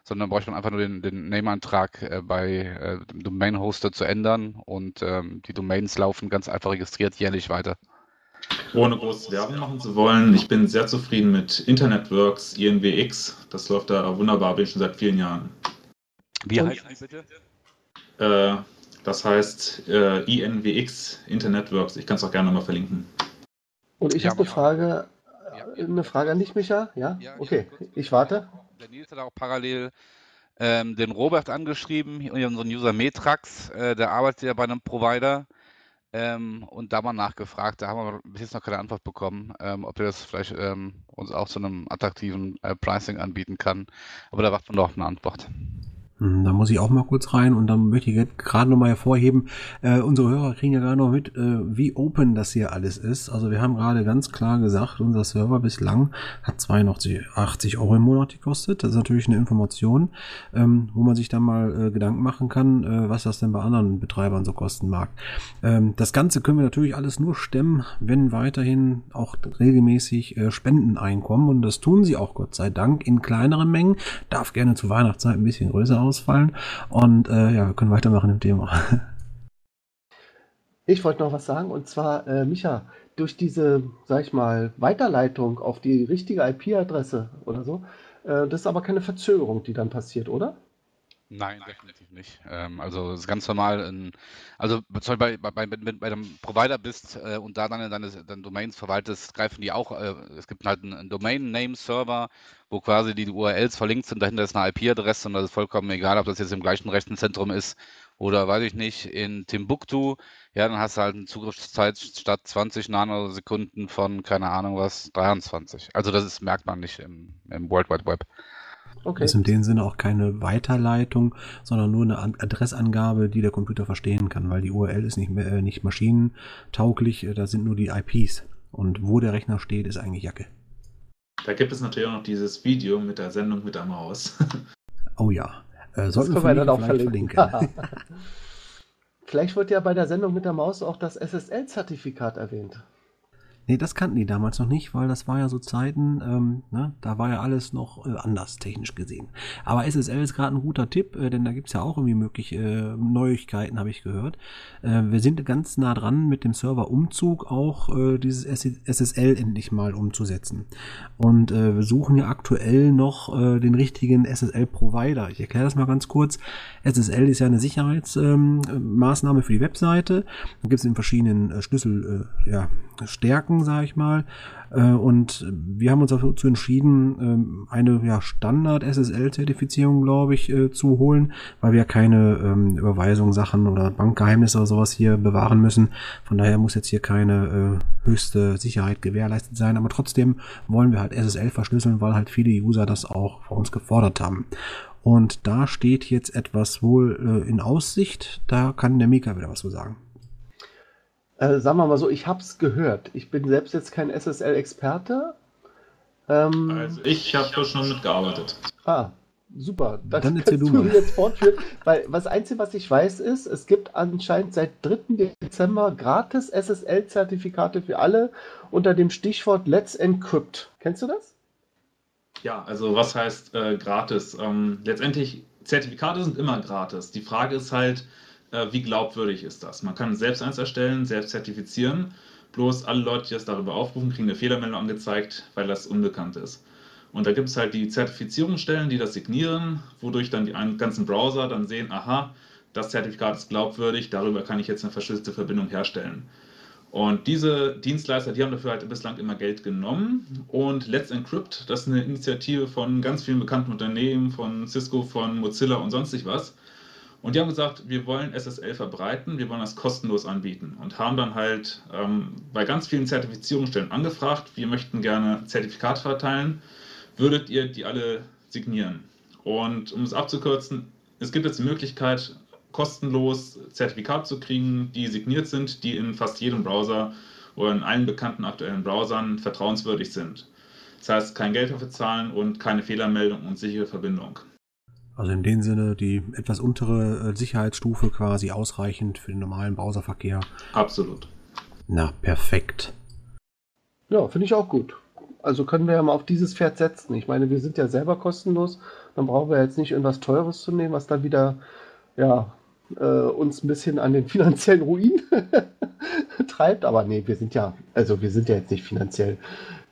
[SPEAKER 2] sondern bräuchte man einfach nur den, den Name-Eintrag äh, bei äh, dem Domain-Hoster zu ändern und ähm, die Domains laufen ganz einfach registriert jährlich weiter.
[SPEAKER 8] Ohne groß Werbung machen zu wollen, ich bin sehr zufrieden mit Internetworks, INWX. Das läuft da wunderbar, bin ich schon seit vielen Jahren.
[SPEAKER 2] Wie heißt die bitte?
[SPEAKER 8] Äh, das heißt äh, INWX, Internetworks. Ich kann es auch gerne nochmal verlinken.
[SPEAKER 3] Und ich
[SPEAKER 2] Ja,
[SPEAKER 3] habe eine Frage,
[SPEAKER 2] Ja.
[SPEAKER 3] eine Frage an dich, Micha. Ja?
[SPEAKER 2] Ja,
[SPEAKER 3] Okay,
[SPEAKER 2] kurz-
[SPEAKER 3] ich warte.
[SPEAKER 2] Der Nils hat auch parallel ähm, den Robert angeschrieben, unseren User Metrax, äh, der arbeitet ja bei einem Provider ähm, und da mal nachgefragt, da haben wir bis jetzt noch keine Antwort bekommen, ähm, ob er das vielleicht ähm, uns auch zu einem attraktiven äh, Pricing anbieten kann. Aber da warten wir noch auf eine Antwort.
[SPEAKER 1] Hm, Da muss ich auch mal kurz rein und dann möchte ich gerade nochmal hervorheben, äh, unsere Hörer kriegen ja gerade noch mit, äh, wie open das hier alles ist. Also wir haben gerade ganz klar gesagt, unser Server bislang hat 82, 80 Euro im Monat gekostet. Das ist natürlich eine Information, ähm, wo man sich dann mal äh, Gedanken machen kann, äh, was das denn bei anderen Betreibern so kosten mag. Ähm, das Ganze können wir natürlich alles nur stemmen, wenn weiterhin auch regelmäßig äh, Spenden einkommen und das tun sie auch Gott sei Dank in kleineren Mengen. Darf gerne zur Weihnachtszeit ein bisschen größer ausfallen und äh, ja, wir können weitermachen im Thema.
[SPEAKER 3] Ich wollte noch was sagen und zwar, äh, Micha, durch diese, sag ich mal, Weiterleitung auf die richtige IP-Adresse oder so, äh, das ist aber keine Verzögerung, die dann passiert, oder?
[SPEAKER 2] Nein, definitiv nicht. Ähm, also es ist ganz normal, in, also zum Beispiel bei, bei, bei, bei einem Provider bist äh, und da deine, deine, deine Domains verwaltest, greifen die auch, äh, es gibt halt einen, einen Domain-Name-Server, wo quasi die URLs verlinkt sind, dahinter ist eine IP-Adresse und das ist vollkommen egal, ob das jetzt im gleichen Rechenzentrum ist oder weiß ich nicht, in Timbuktu, ja, dann hast du halt eine Zugriffszeit statt 20 Nanosekunden von, keine Ahnung was, 23. Also das ist, merkt man nicht im, im World Wide Web.
[SPEAKER 3] Okay.
[SPEAKER 1] Das ist in dem Sinne auch keine Weiterleitung, sondern nur eine An Adressangabe, die der Computer verstehen kann, weil die URL ist nicht, mehr, äh, nicht maschinentauglich, äh, da sind nur die IPs. Und wo der Rechner steht, ist eigentlich Jacke.
[SPEAKER 8] Da gibt es natürlich auch noch dieses Video mit der Sendung mit der Maus.
[SPEAKER 1] Oh ja. Äh,
[SPEAKER 3] Das
[SPEAKER 1] sollten
[SPEAKER 3] können wir dann auch
[SPEAKER 1] vielleicht
[SPEAKER 3] verlinken. Vielleicht wird ja bei der Sendung mit der Maus auch das SSL-Zertifikat erwähnt.
[SPEAKER 1] Nee, das kannten die damals noch nicht, weil das war ja so Zeiten, ähm, ne, da war ja alles noch äh, anders technisch gesehen. Aber SSL ist gerade ein guter Tipp, äh, denn da gibt's ja auch irgendwie mögliche äh, Neuigkeiten, habe ich gehört. Äh, wir sind ganz nah dran, mit dem Serverumzug auch äh, dieses SSL endlich mal umzusetzen. Und äh, wir suchen ja aktuell noch den richtigen SSL-Provider. Ich erkläre das mal ganz kurz. SSL ist ja eine Sicherheitsmaßnahme ähm, für die Webseite. Da gibt es in verschiedenen Schlüssel, ja, packen, sage ich mal. Äh, und wir haben uns dazu entschieden, ähm, eine ja, Standard-SSL-Zertifizierung, glaube ich, äh, zu holen, weil wir keine ähm, Überweisungssachen oder Bankgeheimnisse oder sowas hier bewahren müssen. Von daher muss jetzt hier keine äh, höchste Sicherheit gewährleistet sein. Aber trotzdem wollen wir halt SSL verschlüsseln, weil halt viele User das auch von uns gefordert haben. Und da steht jetzt etwas wohl äh, in Aussicht. Da kann der Mika wieder was zu sagen.
[SPEAKER 3] Äh, sagen wir mal so, ich habe es gehört. Ich bin selbst jetzt kein SSL-Experte. Ähm,
[SPEAKER 8] Also ich habe da schon mitgearbeitet.
[SPEAKER 3] ah, super. Das
[SPEAKER 1] Dann erzähl
[SPEAKER 3] kannst
[SPEAKER 1] du
[SPEAKER 3] du
[SPEAKER 1] mal.
[SPEAKER 3] jetzt fortführen. Weil das Einzige, was ich weiß, ist, es gibt anscheinend seit 3. Dezember gratis SSL-Zertifikate für alle unter dem Stichwort Let's Encrypt. Kennst du das?
[SPEAKER 8] Ja, also was heißt äh, gratis? Ähm, letztendlich, Zertifikate sind immer gratis. Die Frage ist halt, äh, wie glaubwürdig ist das? Man kann selbst eins erstellen, selbst zertifizieren. Bloß alle Leute, die das darüber aufrufen, kriegen eine Fehlermeldung angezeigt, weil das unbekannt ist. Und da gibt es halt die Zertifizierungsstellen, die das signieren, wodurch dann die ganzen Browser dann sehen, aha, das Zertifikat ist glaubwürdig, darüber kann ich jetzt eine verschlüsselte Verbindung herstellen. Und diese Dienstleister, die haben dafür halt bislang immer Geld genommen. Und Let's Encrypt, das ist eine Initiative von ganz vielen bekannten Unternehmen, von Cisco, von Mozilla und sonstig was. Und die haben gesagt, wir wollen SSL verbreiten, wir wollen das kostenlos anbieten. Und haben dann halt ähm, bei ganz vielen Zertifizierungsstellen angefragt, wir möchten gerne Zertifikate verteilen, würdet ihr die alle signieren? Und um es abzukürzen, es gibt jetzt die Möglichkeit, kostenlos Zertifikate zu kriegen, die signiert sind, die in fast jedem Browser oder in allen bekannten aktuellen Browsern vertrauenswürdig sind. Das heißt, kein Geld dafür zahlen und keine Fehlermeldung und sichere Verbindung.
[SPEAKER 1] Also in dem Sinne die etwas untere äh, Sicherheitsstufe quasi ausreichend für den normalen Browserverkehr.
[SPEAKER 8] Absolut.
[SPEAKER 1] Na, perfekt.
[SPEAKER 3] Ja, finde ich auch gut. Also können wir ja mal auf dieses Pferd setzen. Ich meine, wir sind ja selber kostenlos. Dann brauchen wir jetzt nicht irgendwas Teures zu nehmen, was dann wieder ja, äh, uns ein bisschen an den finanziellen Ruin treibt. Aber nee, wir sind ja, also wir sind ja jetzt nicht finanziell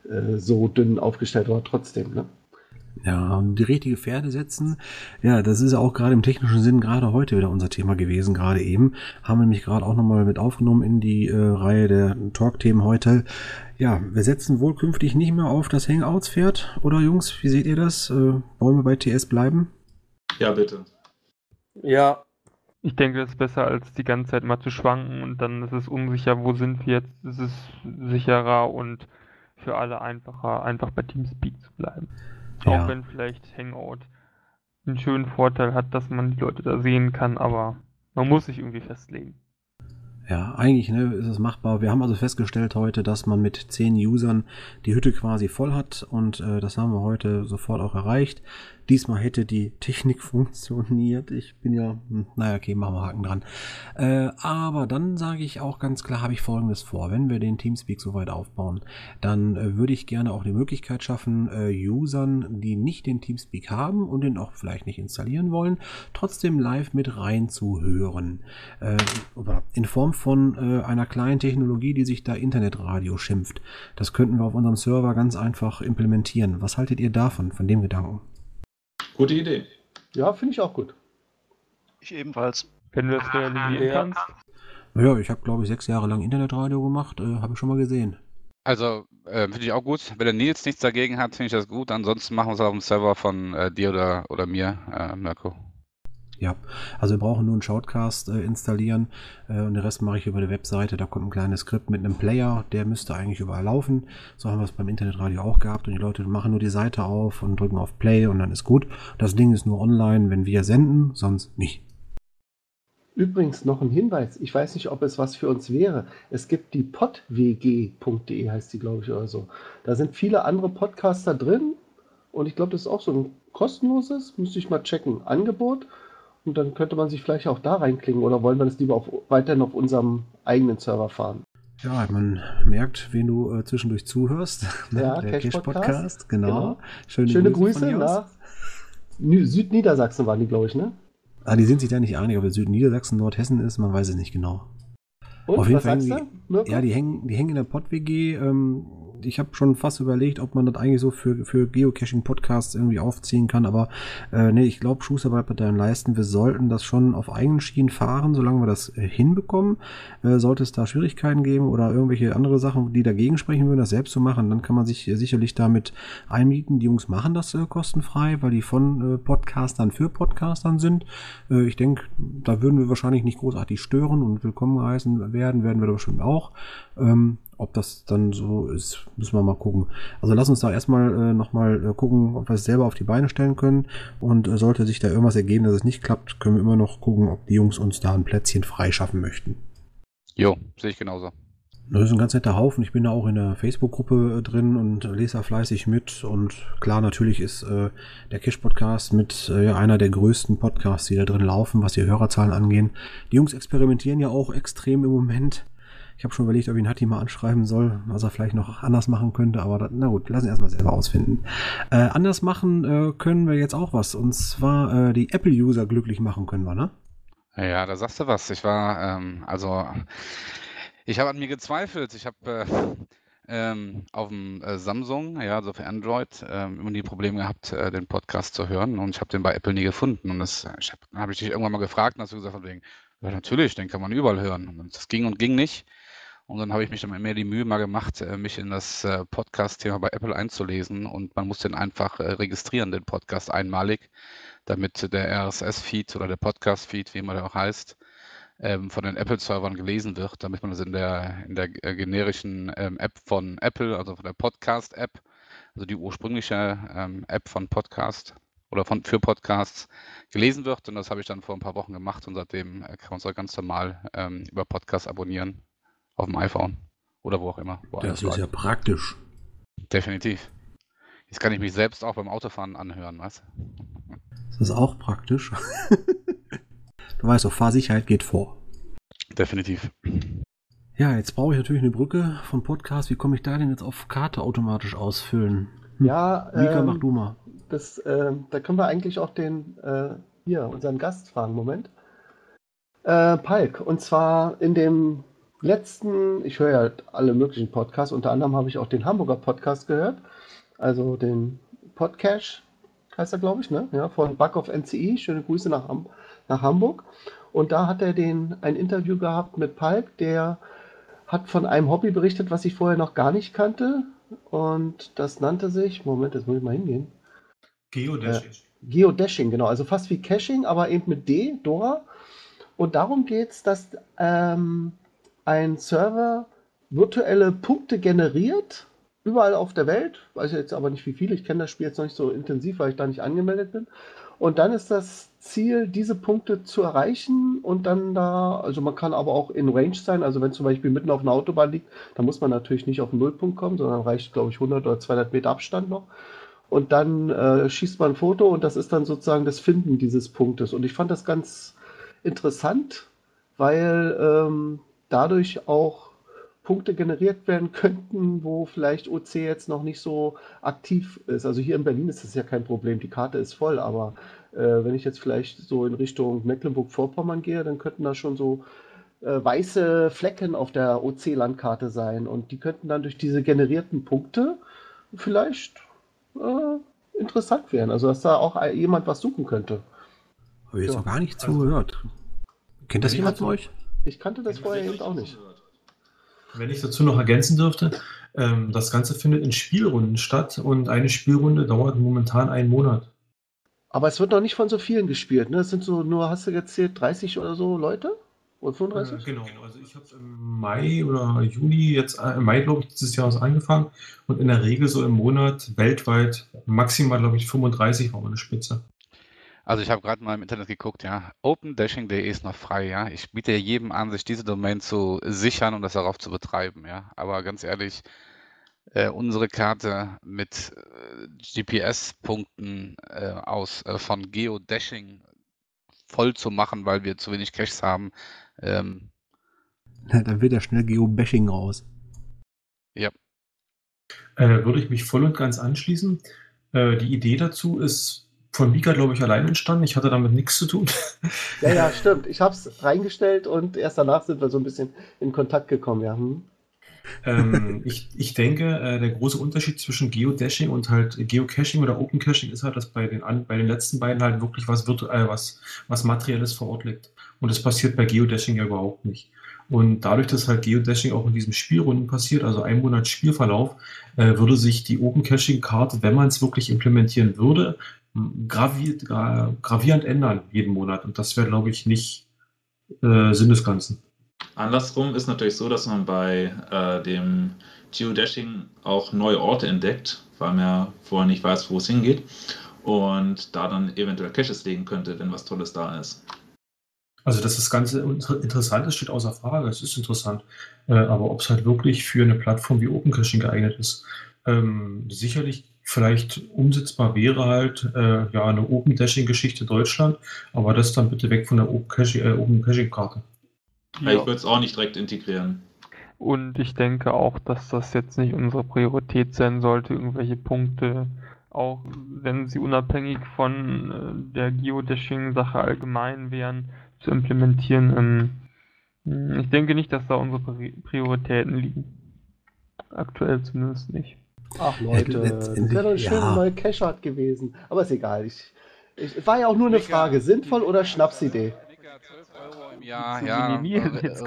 [SPEAKER 3] äh, so dünn aufgestellt, aber trotzdem, ne?
[SPEAKER 1] Ja, die richtige Pferde setzen, ja, das ist ja auch gerade im technischen Sinn gerade heute wieder unser Thema gewesen, gerade eben. Haben wir nämlich gerade auch nochmal mit aufgenommen in die äh, Reihe der Talk-Themen heute. Ja, wir setzen wohl künftig nicht mehr auf das Hangouts-Pferd, oder Jungs, wie seht ihr das? Äh, wollen wir bei TS bleiben?
[SPEAKER 8] Ja, bitte.
[SPEAKER 4] Ja,
[SPEAKER 9] Ich denke, das ist besser, als die ganze Zeit mal zu schwanken und dann ist es unsicher, wo sind wir jetzt, ist es sicherer und für alle einfacher, einfach bei Teamspeak zu bleiben.
[SPEAKER 1] Ja.
[SPEAKER 9] Auch wenn vielleicht Hangout einen schönen Vorteil hat, dass man die Leute da sehen kann, aber man muss sich irgendwie festlegen.
[SPEAKER 1] Ja, eigentlich ne, ist es machbar. Wir haben also festgestellt heute, dass man mit zehn Usern die Hütte quasi voll hat und äh, das haben wir heute sofort auch erreicht. Diesmal hätte die Technik funktioniert. Ich bin ja, hm, naja, okay, machen wir Haken dran. Äh, aber dann sage ich auch ganz klar, habe ich Folgendes vor. Wenn wir den Teamspeak soweit aufbauen, dann äh, würde ich gerne auch die Möglichkeit schaffen, äh, Usern, die nicht den Teamspeak haben und den auch vielleicht nicht installieren wollen, trotzdem live mit reinzuhören. Äh, in Form von äh, einer kleinen Technologie, die sich da Internetradio schimpft. Das könnten wir auf unserem Server ganz einfach implementieren. Was haltet ihr davon, von dem Gedanken?
[SPEAKER 8] Gute Idee.
[SPEAKER 3] Ja, finde ich auch gut.
[SPEAKER 5] Ich ebenfalls.
[SPEAKER 9] Wenn du das realisieren
[SPEAKER 4] Ja.
[SPEAKER 9] kannst,
[SPEAKER 1] Naja, ich habe, glaube ich, sechs Jahre lang Internetradio gemacht, äh, habe ich schon mal gesehen.
[SPEAKER 2] Also, äh, finde ich auch gut. Wenn der Nils nichts dagegen hat, finde ich das gut. Ansonsten machen wir es auf dem Server von äh, dir oder, oder mir, äh, Mirko.
[SPEAKER 1] Ja, also wir brauchen nur einen Shoutcast äh, installieren äh, und den Rest mache ich über die Webseite. Da kommt ein kleines Skript mit einem Player, der müsste eigentlich überall laufen. So haben wir es beim Internetradio auch gehabt und die Leute machen nur die Seite auf und drücken auf Play und dann ist gut. Das Ding ist nur online, wenn wir senden, sonst nicht.
[SPEAKER 3] Übrigens noch ein Hinweis. Ich weiß nicht, ob es was für uns wäre. Es gibt die podwg.de, heißt die, glaube ich, oder so. Da sind viele andere Podcaster drin und ich glaube, das ist auch so ein kostenloses, müsste ich mal checken, Angebot. Und dann könnte man sich vielleicht auch da reinklicken oder wollen wir das lieber auf, weiterhin auf unserem eigenen Server fahren?
[SPEAKER 1] Ja, man merkt, wen du äh, zwischendurch zuhörst. Ne?
[SPEAKER 3] Ja,
[SPEAKER 1] Der
[SPEAKER 3] Cash Podcast.
[SPEAKER 1] Cash-Podcast, genau.
[SPEAKER 3] Genau.
[SPEAKER 1] Schöne,
[SPEAKER 3] Schöne Grüße
[SPEAKER 1] aus.
[SPEAKER 3] nach Südniedersachsen waren die, glaube ich, ne?
[SPEAKER 1] Ah, die sind sich da nicht einig, ob es Südniedersachsen, Nordhessen ist, man weiß es nicht genau.
[SPEAKER 3] Und
[SPEAKER 1] Auf jeden Fall irgendwie-
[SPEAKER 3] Mirko?
[SPEAKER 1] Ja, die hängen, die hängen in der Pott-WG. Ähm, ich habe schon fast überlegt, ob man das eigentlich so für, für Geocaching-Podcasts irgendwie aufziehen kann, aber äh, nee, ich glaube, Schuster bleibt bei deinen Leisten. Wir sollten das schon auf eigenen Schienen fahren, solange wir das äh, hinbekommen. Äh, sollte es da Schwierigkeiten geben oder irgendwelche andere Sachen, die dagegen sprechen würden, das selbst zu machen, dann kann man sich äh, sicherlich damit einmieten. Die Jungs machen das äh, kostenfrei, weil die von äh, Podcastern für Podcastern sind. Ich denke, da würden wir wahrscheinlich nicht großartig stören und willkommen heißen werden, werden wir da bestimmt auch. Ähm, ob das dann so ist, müssen wir mal gucken. Also lass uns da erstmal äh, nochmal äh, gucken, ob wir es selber auf die Beine stellen können. Und äh, sollte sich da irgendwas ergeben, dass es nicht klappt, können wir immer noch gucken, ob die Jungs uns da ein Plätzchen freischaffen möchten.
[SPEAKER 2] Jo, sehe ich genauso.
[SPEAKER 1] Das ist ein ganz netter Haufen. Ich bin da auch in der Facebook-Gruppe äh, drin und lese da fleißig mit. Und klar, natürlich ist äh, der Cash-Podcast mit äh, einer der größten Podcasts, die da drin laufen, was die Hörerzahlen angehen. Die Jungs experimentieren ja auch extrem im Moment. Ich habe schon überlegt, ob ich ihn Hatti mal anschreiben soll, was er vielleicht noch anders machen könnte, aber das, na gut, lassen wir erstmal selber ausfinden. Äh, anders machen äh, können wir jetzt auch was, und zwar äh, die Apple-User glücklich machen können wir, ne?
[SPEAKER 2] Ja, da sagst du was. Ich war, ähm, also, ich habe an mir gezweifelt. Ich habe äh, ähm, auf dem äh, Samsung, ja, also für Android, ähm, immer die Probleme gehabt, äh, den Podcast zu hören und ich habe den bei Apple nie gefunden. Und das habe hab ich dich irgendwann mal gefragt und hast du gesagt, von wegen, ja, natürlich, den kann man überall hören. Und das ging und ging nicht. Und dann habe ich mich dann mehr die Mühe mal gemacht, äh, mich in das äh, Podcast-Thema bei Apple einzulesen. Und man muss den einfach äh, registrieren, den Podcast einmalig, damit der RSS-Feed oder der Podcast-Feed, wie immer der auch heißt, ähm, von den Apple-Servern gelesen wird, damit man das in der, in der generischen ähm, App von Apple, also von der Podcast-App, also die ursprüngliche ähm, App von Podcast oder von, für Podcasts gelesen wird. Und das habe ich dann vor ein paar Wochen gemacht und seitdem kann man es ganz normal über Podcast abonnieren auf dem iPhone oder wo auch immer. Wo
[SPEAKER 1] das ist ja praktisch.
[SPEAKER 2] Definitiv. Jetzt kann ich mich selbst auch beim Autofahren anhören, was?
[SPEAKER 1] Das ist auch praktisch. du weißt doch, Fahrsicherheit geht vor.
[SPEAKER 2] Definitiv.
[SPEAKER 1] Ja, jetzt brauche ich natürlich eine Brücke von Podcast. Wie komme ich da denn jetzt auf Karte automatisch ausfüllen?
[SPEAKER 3] Hm. Ja,
[SPEAKER 1] Mika, ähm, mach du mal.
[SPEAKER 3] Das, äh, da können wir eigentlich auch den, äh, hier, unseren Gast fragen. Moment. Äh, Palk, und zwar in dem letzten, ich höre ja alle möglichen Podcasts, unter anderem habe ich auch den Hamburger Podcast gehört, also den Podcast heißt er, glaube ich, ne? Ja, von Buck of NCI. Schöne Grüße nach, nach Hamburg. Und da hat er den, ein Interview gehabt mit Palk, der hat von einem Hobby berichtet, was ich vorher noch gar nicht kannte. Und das nannte sich, Moment, jetzt muss ich mal hingehen.
[SPEAKER 7] Geodashing.
[SPEAKER 3] Äh, Geodashing, genau. Also fast wie Caching, aber eben mit D, Dora. Und darum geht es, dass ähm, ein Server virtuelle Punkte generiert, überall auf der Welt. Weiß jetzt aber nicht wie viele. Ich kenne das Spiel jetzt noch nicht so intensiv, weil ich da nicht angemeldet bin. Und dann ist das Ziel, diese Punkte zu erreichen und dann da, also man kann aber auch in Range sein. Also wenn zum Beispiel mitten auf einer Autobahn liegt, dann muss man natürlich nicht auf den Nullpunkt kommen, sondern reicht, glaube ich, 100 oder 200 Meter Abstand noch. Und dann äh, schießt man ein Foto und das ist dann sozusagen das Finden dieses Punktes. Und ich fand das ganz interessant, weil ähm, dadurch auch Punkte generiert werden könnten, wo vielleicht OC jetzt noch nicht so aktiv ist. Also hier in Berlin ist das ja kein Problem, die Karte ist voll, aber äh, wenn ich jetzt vielleicht so in Richtung Mecklenburg-Vorpommern gehe, dann könnten da schon so äh, weiße Flecken auf der OC-Landkarte sein und die könnten dann durch diese generierten Punkte vielleicht äh, interessant werden. Also dass da auch jemand was suchen könnte.
[SPEAKER 1] Habe ich jetzt ja. noch gar nicht zugehört. Kennt das jemand von euch?
[SPEAKER 3] Ich kannte das vorher eben auch nicht.
[SPEAKER 7] Wenn ich dazu noch ergänzen dürfte, ähm, das Ganze findet in Spielrunden statt und eine Spielrunde dauert momentan einen Monat.
[SPEAKER 3] Aber es wird noch nicht von so vielen gespielt, ne? Es sind so nur, hast du gezählt, 30 oder so Leute? Oder 35?
[SPEAKER 7] Äh, genau, also ich habe es im Mai oder Juni, jetzt äh, im Mai, glaube ich, dieses Jahres angefangen und in der Regel so im Monat weltweit maximal, glaube ich, 35 war meine Spitze.
[SPEAKER 2] Also ich habe gerade mal im Internet geguckt, ja. OpenDashing.de ist noch frei, ja. Ich biete jedem an, sich diese Domain zu sichern und das darauf zu betreiben, ja. Aber ganz ehrlich, äh, unsere Karte mit äh, GPS-Punkten äh, aus äh, von Geodashing voll zu machen, weil wir zu wenig Caches haben. Ähm,
[SPEAKER 1] ja, dann wird ja schnell Geobashing raus.
[SPEAKER 2] Ja.
[SPEAKER 7] Äh, würde ich mich voll und ganz anschließen. Äh, die Idee dazu ist von Mika, glaube ich, allein entstanden. Ich hatte damit nichts zu tun.
[SPEAKER 3] Ja, ja, stimmt. Ich habe es reingestellt und erst danach sind wir so ein bisschen in Kontakt gekommen, ja. Hm.
[SPEAKER 7] ähm, ich, ich denke, äh, der große Unterschied zwischen Geodashing und halt Geocaching oder Open Caching ist halt, dass bei den, an, bei den letzten beiden halt wirklich was virtuell, was, was Materielles vor Ort liegt. Und das passiert bei Geodashing ja überhaupt nicht. Und dadurch, dass halt Geodashing auch in diesem Spielrunden passiert, also ein Monat Spielverlauf, äh, würde sich die Open Caching-Karte, wenn man es wirklich implementieren würde, gravi gra gravierend ändern jeden Monat. Und das wäre, glaube ich, nicht äh, Sinn des Ganzen.
[SPEAKER 8] Andersrum ist natürlich so, dass man bei äh, dem Geodashing auch neue Orte entdeckt, weil man ja vorher nicht weiß, wo es hingeht und da dann eventuell Caches legen könnte, wenn was Tolles da ist.
[SPEAKER 7] Also, dass das Ganze interessant ist, steht außer Frage. Es ist interessant. Äh, aber ob es halt wirklich für eine Plattform wie Open Caching geeignet ist, ähm, sicherlich vielleicht umsetzbar wäre halt äh, ja eine Open Dashing Geschichte Deutschland, aber das dann bitte weg von der Open Caching, äh, Open Caching Karte.
[SPEAKER 8] Ja. Ich würde es auch nicht direkt integrieren.
[SPEAKER 9] Und ich denke auch, dass das jetzt nicht unsere Priorität sein sollte, irgendwelche Punkte, auch wenn sie unabhängig von äh, der Geodashing-Sache allgemein wären, zu implementieren. Ähm, ich denke nicht, dass da unsere Prioritäten liegen. Aktuell zumindest nicht.
[SPEAKER 3] Ach Leute, das wäre doch eine schöne ja. neue Cache-Art gewesen. Aber ist egal. Ich, ich, war ja auch nur eine Frage, sinnvoll oder Schnapsidee?
[SPEAKER 2] Ja, ja.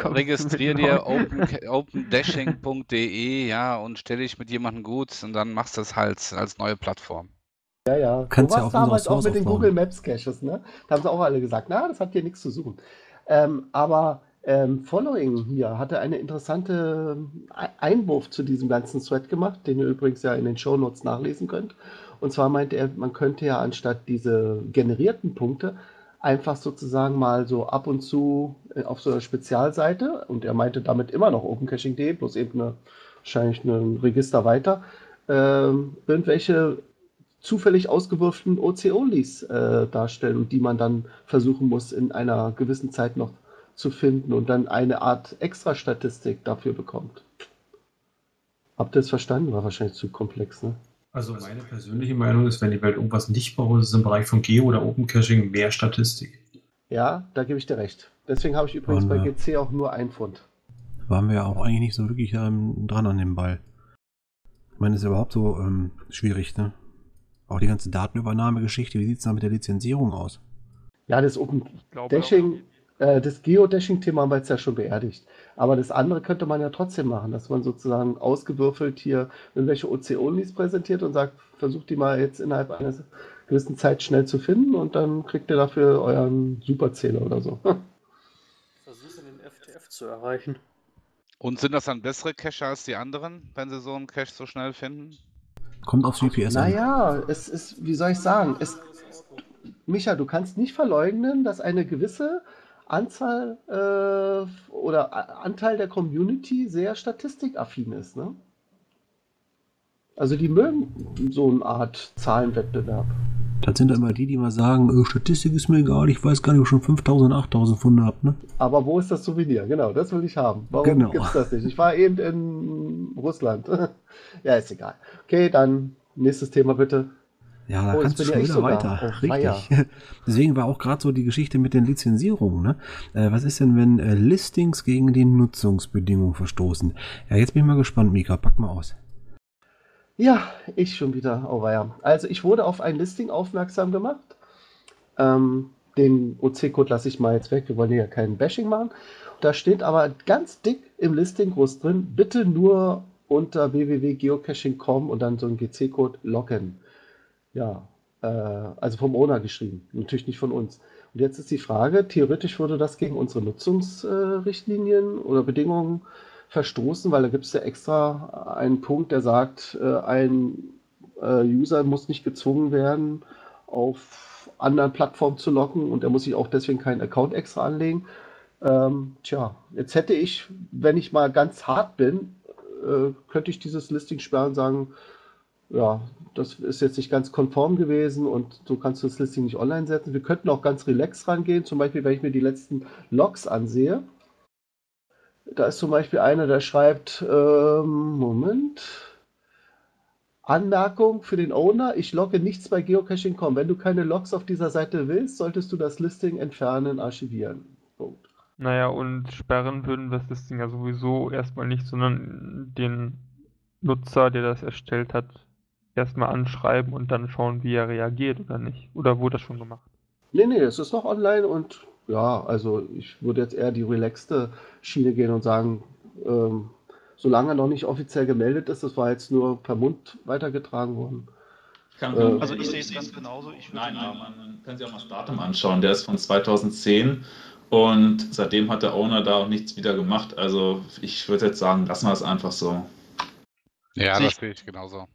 [SPEAKER 2] Registrier dir open, opendashing.de, ja, und stelle dich mit jemandem gut und dann machst du es halt als neue Plattform.
[SPEAKER 3] Ja, ja.
[SPEAKER 1] Kannst so ja
[SPEAKER 3] damals auch mit den Google Maps Caches, ne? Da haben sie auch alle gesagt, na, das hat hier nichts zu suchen. Ähm, aber ähm, Following hier hatte eine interessante äh, Einwurf zu diesem ganzen Thread gemacht, den ihr übrigens ja in den Show Notes nachlesen könnt. Und zwar meinte er, man könnte ja anstatt diese generierten Punkte einfach sozusagen mal so ab und zu äh, auf so einer Spezialseite, und er meinte damit immer noch OpenCaching.de, bloß eben eine, wahrscheinlich ein Register weiter, ähm, irgendwelche zufällig ausgewürften OC-Onlys äh, darstellen und die man dann versuchen muss, in einer gewissen Zeit noch zu finden und dann eine Art Extra-Statistik dafür bekommt. Habt ihr es verstanden? War wahrscheinlich zu komplex, ne?
[SPEAKER 7] Also meine persönliche Meinung ist, wenn die Welt irgendwas nicht braucht, ist es im Bereich von Geo oder Open Caching mehr Statistik.
[SPEAKER 3] Ja, da gebe ich dir recht. Deswegen habe ich übrigens bei GC auch nur ein Pfund.
[SPEAKER 1] Waren wir ja auch eigentlich nicht so wirklich ähm, dran an dem Ball. Ich meine, das ist ja überhaupt so ähm, schwierig, ne? Auch die ganze Datenübernahmegeschichte, wie sieht es da mit der Lizenzierung aus?
[SPEAKER 3] Ja, das Open Dashing, äh, das Geodashing-Thema haben wir jetzt ja schon beerdigt. Aber das andere könnte man ja trotzdem machen, dass man sozusagen ausgewürfelt hier irgendwelche OC-Onlys präsentiert und sagt, versucht die mal jetzt innerhalb einer gewissen Zeit schnell zu finden und dann kriegt ihr dafür euren Superzähler oder so.
[SPEAKER 4] Versuchen den FTF zu erreichen.
[SPEAKER 2] Und sind das dann bessere Cacher als die anderen, wenn sie so einen Cache so schnell finden?
[SPEAKER 1] Kommt aufs GPS
[SPEAKER 3] an. Naja, es ist, wie soll ich sagen, es, Micha, du kannst nicht verleugnen, dass eine gewisse Anzahl äh, oder Anteil der Community sehr statistikaffin ist. Ne? Also die mögen so eine Art Zahlenwettbewerb.
[SPEAKER 1] Das sind immer die, die mal sagen, äh, Statistik ist mir egal, ich weiß gar nicht, ob ich schon 5000, 8000 Funde habe. Ne?
[SPEAKER 3] Aber wo ist das Souvenir? Genau, das will ich haben. Warum genau. gibt es das nicht? Ich war eben in Russland. ja, ist egal. Okay, dann nächstes Thema bitte.
[SPEAKER 1] Ja, da oh, kannst du schon wieder weiter. Oh, Richtig. Deswegen war auch gerade so die Geschichte mit den Lizenzierungen. Ne? Äh, was ist denn, wenn äh, Listings gegen die Nutzungsbedingungen verstoßen? Ja, jetzt bin ich mal gespannt, Mika. Pack mal aus.
[SPEAKER 3] Ja, ich schon wieder. Oh, ja. Also, ich wurde auf ein Listing aufmerksam gemacht. Ähm, den OC-Code lasse ich mal jetzt weg. Wir wollen ja keinen Bashing machen. Da steht aber ganz dick im Listing groß drin: bitte nur unter www.geocaching.com und dann so ein GC-Code loggen. Ja, äh, also vom Owner geschrieben, natürlich nicht von uns. Und jetzt ist die Frage, theoretisch würde das gegen unsere Nutzungsrichtlinien oder Bedingungen verstoßen, weil da gibt es ja extra einen Punkt, der sagt, äh, ein äh, User muss nicht gezwungen werden, auf anderen Plattformen zu locken und er muss sich auch deswegen keinen Account extra anlegen. Ähm, tja, jetzt hätte ich, wenn ich mal ganz hart bin, äh, könnte ich dieses Listing sperren und sagen, ja, das ist jetzt nicht ganz konform gewesen und so kannst du das Listing nicht online setzen. Wir könnten auch ganz relax rangehen, zum Beispiel, wenn ich mir die letzten Logs ansehe. Da ist zum Beispiel einer, der schreibt, ähm, Moment, Anmerkung für den Owner, ich logge nichts bei geocaching.com. Wenn du keine Logs auf dieser Seite willst, solltest du das Listing entfernen, archivieren. Punkt.
[SPEAKER 9] Naja, und sperren würden wir das Ding ja sowieso erstmal nicht, sondern den Nutzer, der das erstellt hat, erstmal anschreiben und dann schauen, wie er reagiert oder nicht. Oder wurde das schon gemacht?
[SPEAKER 3] Nee, nee, es ist noch online und ja, also ich würde jetzt eher die relaxte Schiene gehen und sagen, ähm, solange er noch nicht offiziell gemeldet ist, das war jetzt nur per Mund weitergetragen worden.
[SPEAKER 8] Kann,
[SPEAKER 3] Äh,
[SPEAKER 5] Also ich sehe es ganz genauso. Ich würde
[SPEAKER 8] Nein, nein, man, kann sich auch mal das Datum anschauen. Der ist von 2010 und seitdem hat der Owner da auch nichts wieder gemacht. Also ich würde jetzt sagen, lassen wir es einfach so.
[SPEAKER 2] Ja, das sehe ich genauso.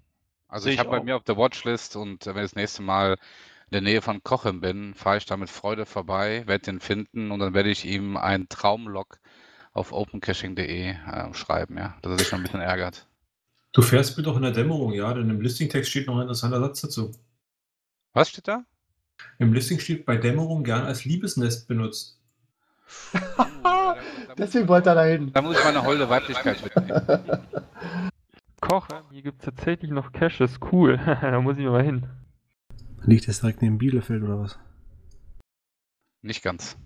[SPEAKER 2] Also
[SPEAKER 5] Sehe
[SPEAKER 2] ich
[SPEAKER 5] ich
[SPEAKER 2] habe bei mir auf der Watchlist und äh, wenn ich das nächste Mal in der Nähe von Cochem bin, fahre ich da mit Freude vorbei, werde den finden und dann werde ich ihm einen Traumlog auf opencaching.de äh, schreiben, ja, dass er sich noch ein bisschen ärgert.
[SPEAKER 7] Du fährst mir doch in der Dämmerung, ja, denn im Listingtext steht noch ein interessanter Satz dazu.
[SPEAKER 2] Was steht da?
[SPEAKER 7] Im Listing steht bei Dämmerung gern als Liebesnest benutzt.
[SPEAKER 3] Deswegen wollte er dahin.
[SPEAKER 2] Da muss ich meine holde Weiblichkeit mitnehmen.
[SPEAKER 9] Koche, hier gibt es tatsächlich noch Caches, cool. da muss ich mal hin.
[SPEAKER 1] Liegt das direkt neben Bielefeld oder was?
[SPEAKER 2] Nicht ganz.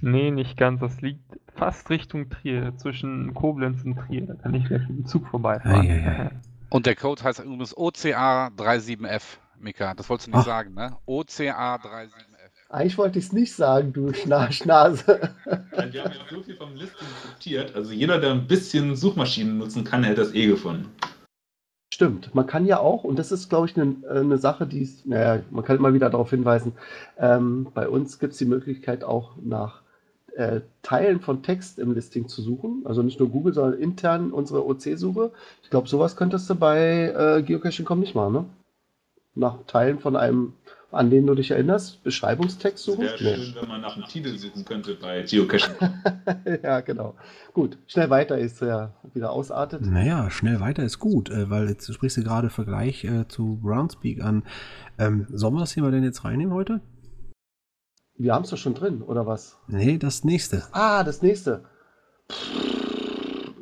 [SPEAKER 9] Nee, nicht ganz. Das liegt fast Richtung Trier, zwischen Koblenz und Trier. Da kann ich gleich mit dem Zug vorbeifahren.
[SPEAKER 1] Ei, ei, ei.
[SPEAKER 2] Und der Code heißt übrigens OCA37F, Mika. Das wolltest du nicht
[SPEAKER 1] Ach.
[SPEAKER 2] sagen, ne? OCA37F.
[SPEAKER 3] Eigentlich wollte ich es nicht sagen, du Schnarchnase.
[SPEAKER 8] Ja, Wir haben jetzt so viel vom Listing zitiert. Also jeder, der ein bisschen Suchmaschinen nutzen kann, hätte das eh gefunden.
[SPEAKER 3] Stimmt, man kann ja auch, und das ist, glaube ich, eine, eine Sache, die ist, naja, man kann immer wieder darauf hinweisen, ähm, bei uns gibt es die Möglichkeit auch nach äh, Teilen von Text im Listing zu suchen. Also nicht nur Google, sondern intern unsere OC-Suche. Ich glaube, sowas könntest du bei äh, Geocaching.com nicht machen, ne? Nach Teilen von einem, an den du dich erinnerst, Beschreibungstext
[SPEAKER 8] Es
[SPEAKER 3] suchen?
[SPEAKER 8] wäre schön, wenn man nach einem Titel suchen könnte bei Geocaching.
[SPEAKER 3] ja, genau. Gut, schnell weiter ist ja wieder ausartet.
[SPEAKER 1] Naja, schnell weiter ist gut, äh, weil jetzt sprichst du gerade Vergleich äh, zu Groundspeak an. Ähm, sollen wir das Thema denn jetzt reinnehmen heute?
[SPEAKER 3] Wir haben es doch schon drin, oder was?
[SPEAKER 1] Nee, das nächste.
[SPEAKER 3] Ah, das nächste.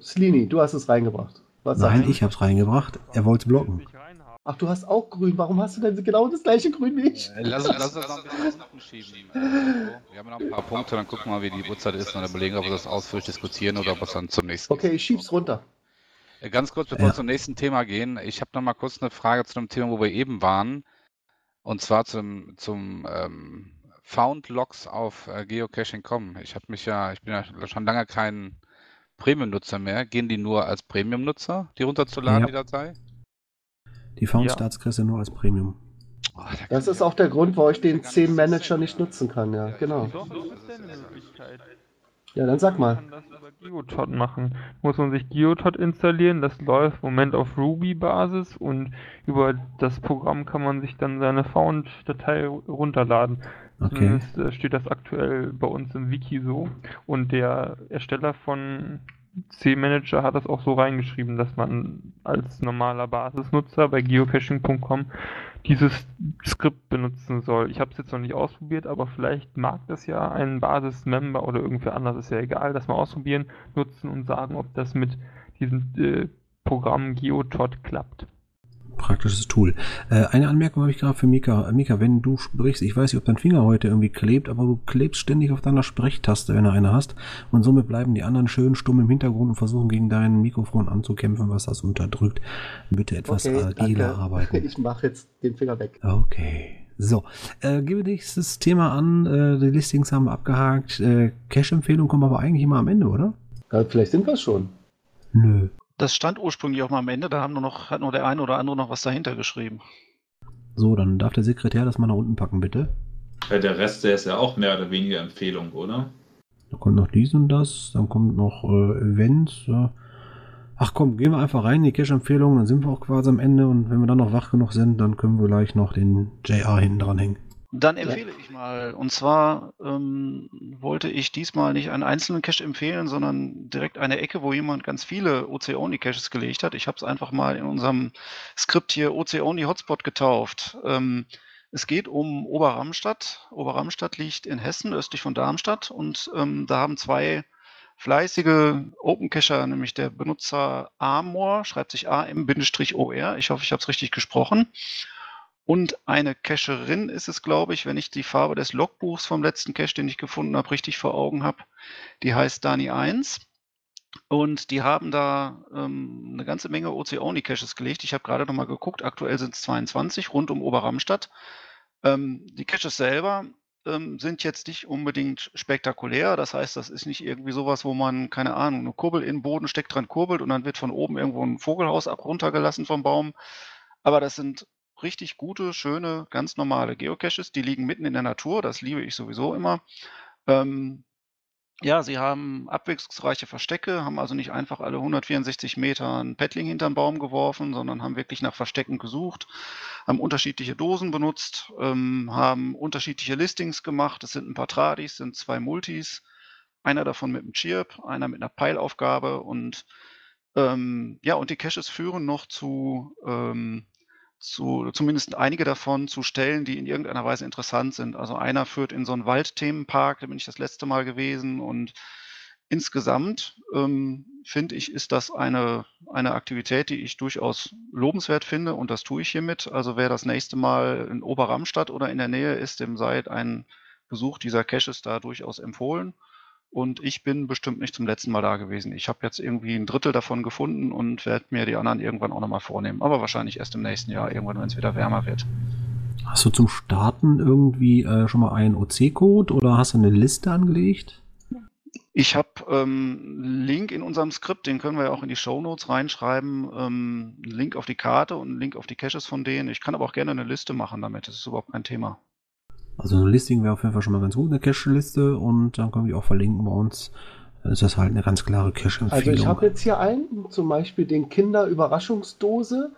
[SPEAKER 3] Slini, du hast es reingebracht. Was
[SPEAKER 1] Nein, ich hab's reingebracht. Er wollte blocken.
[SPEAKER 3] Ach, du hast auch grün. Warum hast du denn genau das gleiche Grün wie ich?
[SPEAKER 2] Äh, Lass, lass uns noch ein bisschen nach schieben. Äh, so. Wir haben noch ein paar Punkte, dann gucken wir mal, wie die Uhrzeit ist und dann überlegen, ob wir das ausführlich diskutieren oder ob es dann zum nächsten
[SPEAKER 3] Okay, ich schieb's runter.
[SPEAKER 2] Äh, Ganz kurz, bevor
[SPEAKER 1] Ja.
[SPEAKER 2] wir zum nächsten Thema gehen, ich habe noch mal kurz eine Frage zu dem Thema, wo wir eben waren. Und zwar zum, zum ähm, Found Logs auf äh, Geocaching.com. Ich habe mich ja, ich bin ja schon lange kein Premium-Nutzer mehr. Gehen die nur als Premium-Nutzer, die runterzuladen,
[SPEAKER 1] Ja.
[SPEAKER 2] die Datei?
[SPEAKER 1] Die Found
[SPEAKER 9] Ja.
[SPEAKER 1] Starts kriegst du nur als Premium.
[SPEAKER 2] Oh, da
[SPEAKER 3] Das ist auch der Grund, warum ich den
[SPEAKER 2] gar nicht
[SPEAKER 3] 10
[SPEAKER 2] so
[SPEAKER 3] Manager nicht nutzen kann. Ja, genau. Ja, dann sag
[SPEAKER 9] Man
[SPEAKER 3] mal.
[SPEAKER 9] kann das über Geotot machen. Muss man sich Geotot installieren, das läuft im Moment auf Ruby-Basis und über das Programm kann man sich dann seine Found-Datei runterladen.
[SPEAKER 1] Okay.
[SPEAKER 9] Zumindest äh, steht das aktuell bei uns im Wiki so. Und der Ersteller von C-Manager hat das auch so reingeschrieben, dass man als normaler Basisnutzer bei geocaching.com dieses Skript benutzen soll. Ich habe es jetzt noch nicht ausprobiert, aber vielleicht mag das ja ein Basis-Member oder irgendwer anders, ist ja egal, das mal ausprobieren, nutzen und sagen, ob das mit diesem äh, Programm Geotot klappt.
[SPEAKER 1] Praktisches Tool. Äh, eine Anmerkung habe ich gerade für Mika. Äh, Mika, wenn du sprichst, ich weiß nicht, ob dein Finger heute irgendwie klebt, aber du klebst ständig auf deiner Sprechtaste, wenn du eine hast. Und somit bleiben die anderen schön stumm im Hintergrund und versuchen gegen dein Mikrofon anzukämpfen, was das unterdrückt. Bitte etwas
[SPEAKER 3] Okay,
[SPEAKER 1] agiler
[SPEAKER 3] danke.
[SPEAKER 1] arbeiten.
[SPEAKER 3] Ich mache jetzt den Finger weg.
[SPEAKER 1] Okay. So, äh, gebe dich das Thema an. Äh, die Listings haben wir abgehakt. Äh, Cache-Empfehlung kommen aber eigentlich immer am Ende, oder?
[SPEAKER 3] Ja, vielleicht sind wir schon.
[SPEAKER 1] Nö.
[SPEAKER 5] Das stand ursprünglich auch mal am Ende, da haben nur noch, hat nur der eine oder andere noch was dahinter geschrieben.
[SPEAKER 1] So, dann darf der Sekretär das mal nach unten packen, bitte.
[SPEAKER 8] Ja, der Rest, der ist ja auch mehr oder weniger Empfehlung, oder?
[SPEAKER 1] Da kommt noch dies und das, dann kommt noch äh, Events. Äh. Ach komm, gehen wir einfach rein in die Cache-Empfehlung, dann sind wir auch quasi am Ende und wenn wir dann noch wach genug sind, dann können wir gleich noch den JR hinten dran hängen.
[SPEAKER 5] Dann empfehle ich mal. Und zwar ähm, wollte ich diesmal nicht einen einzelnen Cache empfehlen, sondern direkt eine Ecke, wo jemand ganz viele OC-Only-Caches gelegt hat. Ich habe es einfach mal in unserem Skript hier OC-Only-Hotspot getauft. Ähm, es geht um Oberramstadt. Oberramstadt liegt in Hessen, östlich von Darmstadt. Und ähm, da haben zwei fleißige Open Cacher, nämlich der Benutzer Amor, schreibt sich AM-OR. Ich hoffe, ich habe es richtig gesprochen. Und eine Cacherin ist es, glaube ich, wenn ich die Farbe des Logbuchs vom letzten Cache, den ich gefunden habe, richtig vor Augen habe. Die heißt Dani 1. Und die haben da ähm, eine ganze Menge OC-Only-Caches gelegt. Ich habe gerade noch mal geguckt, aktuell sind es 22 rund um Oberramstadt. Ähm, die Caches selber ähm, sind jetzt nicht unbedingt spektakulär. Das heißt, das ist nicht irgendwie sowas, wo man, keine Ahnung, eine Kurbel in den Boden steckt, dran kurbelt und dann wird von oben irgendwo ein Vogelhaus runtergelassen vom Baum. Aber das sind richtig gute, schöne, ganz normale Geocaches. Die liegen mitten in der Natur. Das liebe ich sowieso immer. Ähm, ja, sie haben abwechslungsreiche Verstecke, haben also nicht einfach alle 164 Meter ein Paddling hinterm Baum geworfen, sondern haben wirklich nach Verstecken gesucht, haben unterschiedliche Dosen benutzt, ähm, haben unterschiedliche Listings gemacht. Es sind ein paar Tradis, sind zwei Multis, einer davon mit einem Chirp, einer mit einer Peilaufgabe und ähm, ja, und die Caches führen noch zu ähm, zu, zumindest einige davon zu Stellen, die in irgendeiner Weise interessant sind. Also einer führt in so einen Waldthemenpark, da bin ich das letzte Mal gewesen und insgesamt ähm, finde ich, ist das eine, eine Aktivität, die ich durchaus lobenswert finde und das tue ich hiermit. Also wer das nächste Mal in Oberramstadt oder in der Nähe ist, dem sei ein Besuch dieser Caches da durchaus empfohlen. Und ich bin bestimmt nicht zum letzten Mal da gewesen. Ich habe jetzt irgendwie ein Drittel davon gefunden und werde mir die anderen irgendwann auch nochmal vornehmen. Aber wahrscheinlich erst im nächsten Jahr, irgendwann, wenn es wieder wärmer wird.
[SPEAKER 1] Hast du zum Starten irgendwie äh, schon mal einen OC-Code oder hast du eine Liste angelegt?
[SPEAKER 5] Ich habe ähm, einen Link in unserem Skript, den können wir ja auch in die Show Notes reinschreiben. Ähm, einen Link auf die Karte und einen Link auf die Caches von denen. Ich kann aber auch gerne eine Liste machen damit. Das ist überhaupt kein Thema.
[SPEAKER 1] Also ein Listing wäre auf jeden Fall schon mal ganz gut, eine Cache-Liste und dann können wir die auch verlinken bei uns. Dann ist das halt eine ganz klare Cache-Empfehlung.
[SPEAKER 3] Also ich habe jetzt hier einen, zum Beispiel den Kinder-Überraschungsdose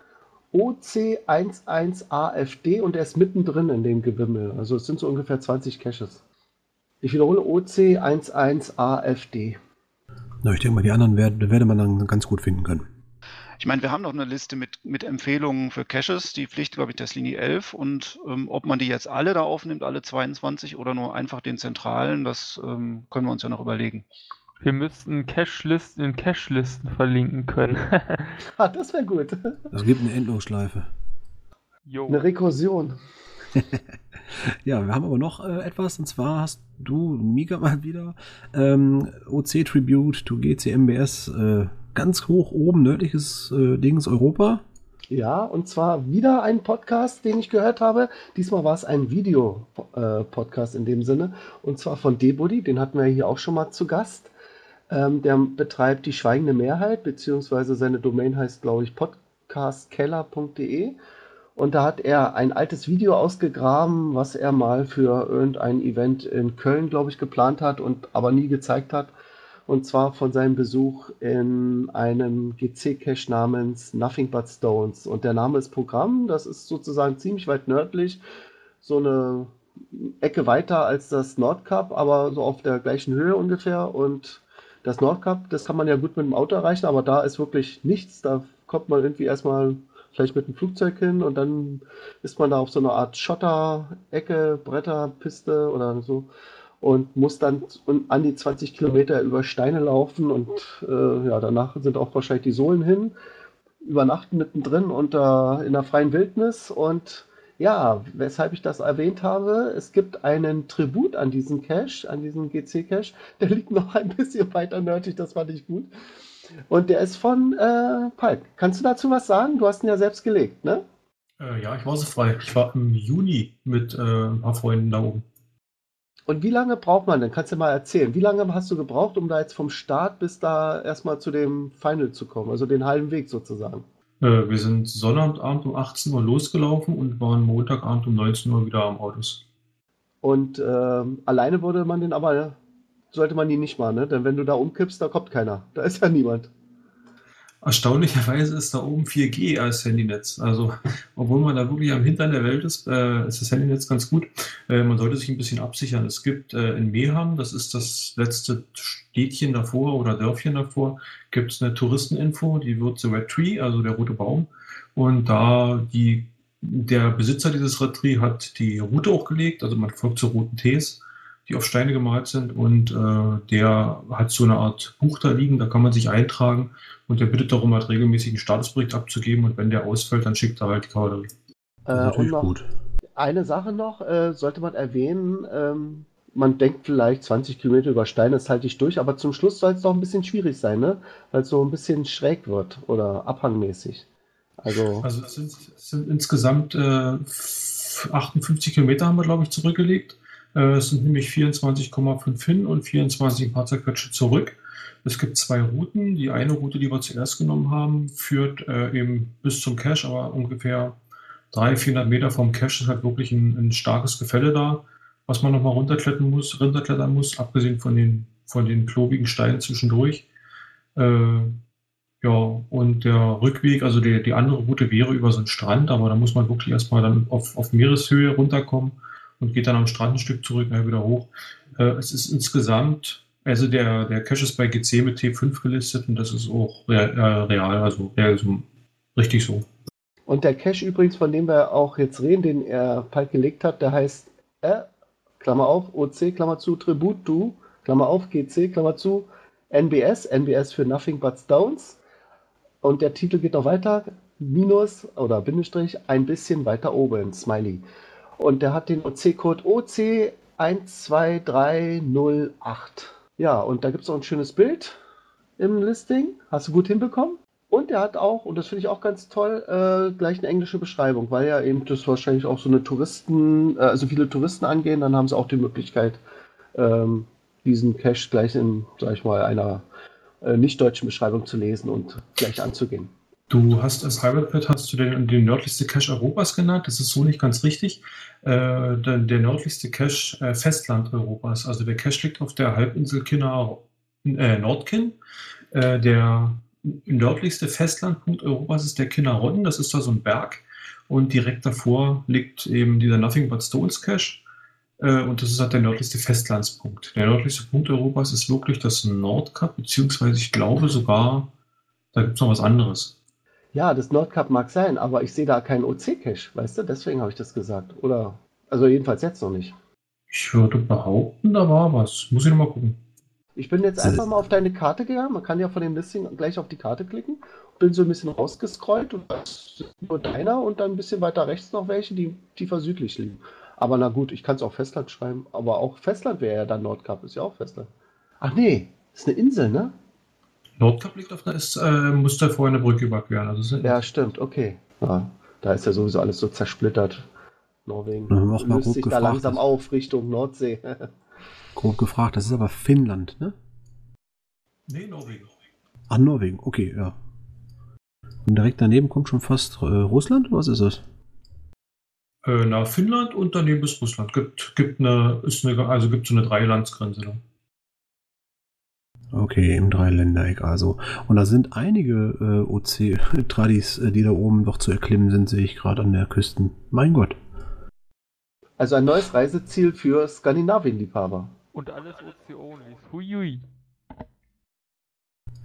[SPEAKER 3] OC11AFD und der ist mittendrin in dem Gewimmel. Also es sind so ungefähr 20 Caches. Ich wiederhole OC11AFD.
[SPEAKER 1] Na, ich denke mal, die anderen werde, werde man dann ganz gut finden können.
[SPEAKER 5] Ich meine, wir haben noch eine Liste mit, mit Empfehlungen für Caches, die Pflicht, glaube ich, der Linie 11. Und ähm, ob man die jetzt alle da aufnimmt, alle 22 oder nur einfach den zentralen, das ähm, können wir uns ja noch überlegen.
[SPEAKER 9] Wir müssten Cache-Listen in Cache-Listen verlinken können.
[SPEAKER 3] ah, das wäre gut.
[SPEAKER 1] Es gibt eine Endlosschleife.
[SPEAKER 3] Jo. Eine Rekursion.
[SPEAKER 1] ja, wir haben aber noch äh, etwas, und zwar hast du, Mika, mal wieder ähm, OC Tribute to GCMBS äh, ganz hoch oben, nördliches äh, Dings Europa.
[SPEAKER 3] Ja, und zwar wieder ein Podcast, den ich gehört habe. Diesmal war es ein Video-Podcast äh, in dem Sinne. Und zwar von Debody, den hatten wir hier auch schon mal zu Gast. Ähm, der betreibt die Schweigende Mehrheit, beziehungsweise seine Domain heißt, glaube ich, podcastkeller.de. Und da hat er ein altes Video ausgegraben, was er mal für irgendein Event in Köln, glaube ich, geplant hat und aber nie gezeigt hat. Und zwar von seinem Besuch in einem GC-Cache namens Nothing But Stones. Und der Name ist Programm. Das ist sozusagen ziemlich weit nördlich. So eine Ecke weiter als das Nordkap, aber so auf der gleichen Höhe ungefähr. Und das Nordkap, das kann man ja gut mit dem Auto erreichen, aber da ist wirklich nichts. Da kommt man irgendwie erstmal vielleicht mit dem Flugzeug hin und dann ist man da auf so einer Art Schotter-Ecke, Bretterpiste oder so und muss dann an die 20 Kilometer über Steine laufen und äh, ja, danach sind auch wahrscheinlich die Sohlen hin, übernachten mittendrin unter, in der freien Wildnis und ja, weshalb ich das erwähnt habe, es gibt einen Tribut an diesen Cache, an diesen GC-Cache, der liegt noch ein bisschen weiter nördlich, das fand ich gut. Und der ist von äh, Palk. Kannst du dazu was sagen? Du hast ihn ja selbst gelegt, ne?
[SPEAKER 7] Äh, ja, ich war so frei. Ich war im Juni mit äh, ein paar Freunden da oben.
[SPEAKER 3] Und wie lange braucht man denn? Kannst du mal erzählen. Wie lange hast du gebraucht, um da jetzt vom Start bis da erstmal zu dem Final zu kommen? Also den halben Weg sozusagen.
[SPEAKER 7] Äh, wir sind Sonnabend um 18 Uhr losgelaufen und waren Montagabend um 19 Uhr wieder am Autos.
[SPEAKER 3] Und äh, alleine würde man den aber, sollte man ihn nicht machen, ne? Denn wenn du da umkippst, da kommt keiner. Da ist ja niemand.
[SPEAKER 7] Erstaunlicherweise ist da oben 4G als Handynetz. Also, obwohl man da wirklich am Hintern der Welt ist, äh, ist das Handynetz ganz gut. Äh, man sollte sich ein bisschen absichern. Es gibt äh, in Meham, das ist das letzte Städtchen davor oder Dörfchen davor, gibt es eine Touristeninfo, die wird The Red Tree, also der rote Baum. Und da die, der Besitzer dieses Red Tree hat die Route auch gelegt, also man folgt zu roten Ts die auf Steine gemalt sind und äh, der hat so eine Art Buch da liegen, da kann man sich eintragen und der bittet darum, halt regelmäßig einen Statusbericht abzugeben und wenn der ausfällt, dann schickt er halt die Kavallerie.
[SPEAKER 3] Äh, und
[SPEAKER 1] natürlich
[SPEAKER 3] noch
[SPEAKER 1] gut.
[SPEAKER 3] eine Sache noch, äh, sollte man erwähnen, ähm, man denkt vielleicht 20 Kilometer über Steine, das halte ich durch, aber zum Schluss soll es doch ein bisschen schwierig sein, ne? Weil es so ein bisschen schräg wird oder abhangmäßig. Also,
[SPEAKER 7] Also es sind, es sind insgesamt äh, f- 58 Kilometer haben wir, glaube ich, zurückgelegt. Äh, es sind nämlich 24,5 hin und 24 ein paar zerquetschte zurück. Es gibt zwei Routen. Die eine Route, die wir zuerst genommen haben, führt äh, eben bis zum Cache, aber ungefähr 300, 400 Meter vom Cache ist halt wirklich ein, ein starkes Gefälle da, was man nochmal runterklettern muss, runterklettern muss, abgesehen von den, von den klobigen Steinen zwischendurch. Äh, ja, und der Rückweg, also die, die andere Route wäre über so einen Strand, aber da muss man wirklich erstmal dann auf, auf Meereshöhe runterkommen und geht dann am Strand ein Stück zurück, dann wieder hoch. Äh, es ist insgesamt, also der, der Cache ist bei GC mit T5 gelistet und das ist auch rea- äh, real, also, real, so, richtig so.
[SPEAKER 3] und der Cache übrigens, von dem wir auch jetzt reden, den er Palk gelegt hat, der heißt äh, Klammer auf, OC, Klammer zu, Tribute to, Klammer auf, GC, Klammer zu, NBS, NBS für Nothing But Stones. Und der Titel geht noch weiter, Minus oder Bindestrich, ein bisschen weiter oben, Smiley. Und der hat den OC-Code OC12308. Ja, und da gibt es noch ein schönes Bild im Listing. Hast du gut hinbekommen? Und er hat auch, und das finde ich auch ganz toll, äh, gleich eine englische Beschreibung, weil ja eben das wahrscheinlich auch so eine Touristen, äh, also viele Touristen angehen, dann haben sie auch die Möglichkeit, ähm, diesen Cache gleich in, sag ich mal, einer äh, nicht deutschen Beschreibung zu lesen und gleich anzugehen.
[SPEAKER 7] Du hast als Highwaypad hast du den, den nördlichste Cache Europas genannt. Das ist so nicht ganz richtig. Äh, der, der nördlichste Cache äh, Festland Europas. Also der Cache liegt auf der Halbinsel Kinna, äh, Nordkinn. Äh, der nördlichste Festlandpunkt Europas ist der Kinnarodden. Das ist da so ein Berg. Und direkt davor liegt eben dieser Nothing But Stones Cache. Äh, und das ist halt der nördlichste Festlandspunkt. Der nördlichste Punkt Europas ist wirklich das Nordkap, beziehungsweise ich glaube sogar, da gibt es noch was anderes.
[SPEAKER 3] Ja, das Nordkap mag sein, aber ich sehe da keinen OC-Cache, weißt du? Deswegen habe ich das gesagt. Oder, also jedenfalls jetzt noch nicht.
[SPEAKER 7] Ich würde behaupten, da war was. Muss ich noch mal gucken.
[SPEAKER 3] Ich bin jetzt einfach mal auf deine Karte gegangen. Man kann ja von dem Listing gleich auf die Karte klicken. Bin so ein bisschen rausgescrollt und das ist nur deiner und dann ein bisschen weiter rechts noch welche, die tiefer südlich liegen. Aber na gut, ich kann es auch Festland schreiben. Aber auch Festland wäre ja dann Nordkap, ist ja auch Festland. Ach nee, ist eine Insel, ne?
[SPEAKER 7] Nordkap liegt auf einer, ist, äh, muss da vorher eine Brücke überqueren. Also
[SPEAKER 3] Ja, stimmt, okay. Ja, da ist ja sowieso alles so zersplittert. Norwegen
[SPEAKER 1] mal
[SPEAKER 3] löst
[SPEAKER 1] grob
[SPEAKER 3] sich da
[SPEAKER 1] gefragt,
[SPEAKER 3] langsam
[SPEAKER 1] was-
[SPEAKER 3] auf Richtung Nordsee.
[SPEAKER 1] Grob gefragt, das ist aber Finnland, ne?
[SPEAKER 7] nee, Norwegen.
[SPEAKER 1] Ah, Norwegen, okay, ja. Und direkt daneben kommt schon fast äh, Russland, was ist das?
[SPEAKER 7] Äh, nach Finnland und daneben ist Russland. Gibt, gibt eine, ist eine, also gibt so eine Dreilandsgrenze da.
[SPEAKER 1] Okay, im Dreiländereck also. Und da sind einige äh, OC-Tradis, äh, die da oben noch zu erklimmen sind, sehe ich gerade an der Küsten. Mein Gott.
[SPEAKER 3] Also ein neues Reiseziel für Skandinavien-Liebhaber.
[SPEAKER 9] Und alles OC-Onlys. Huiui.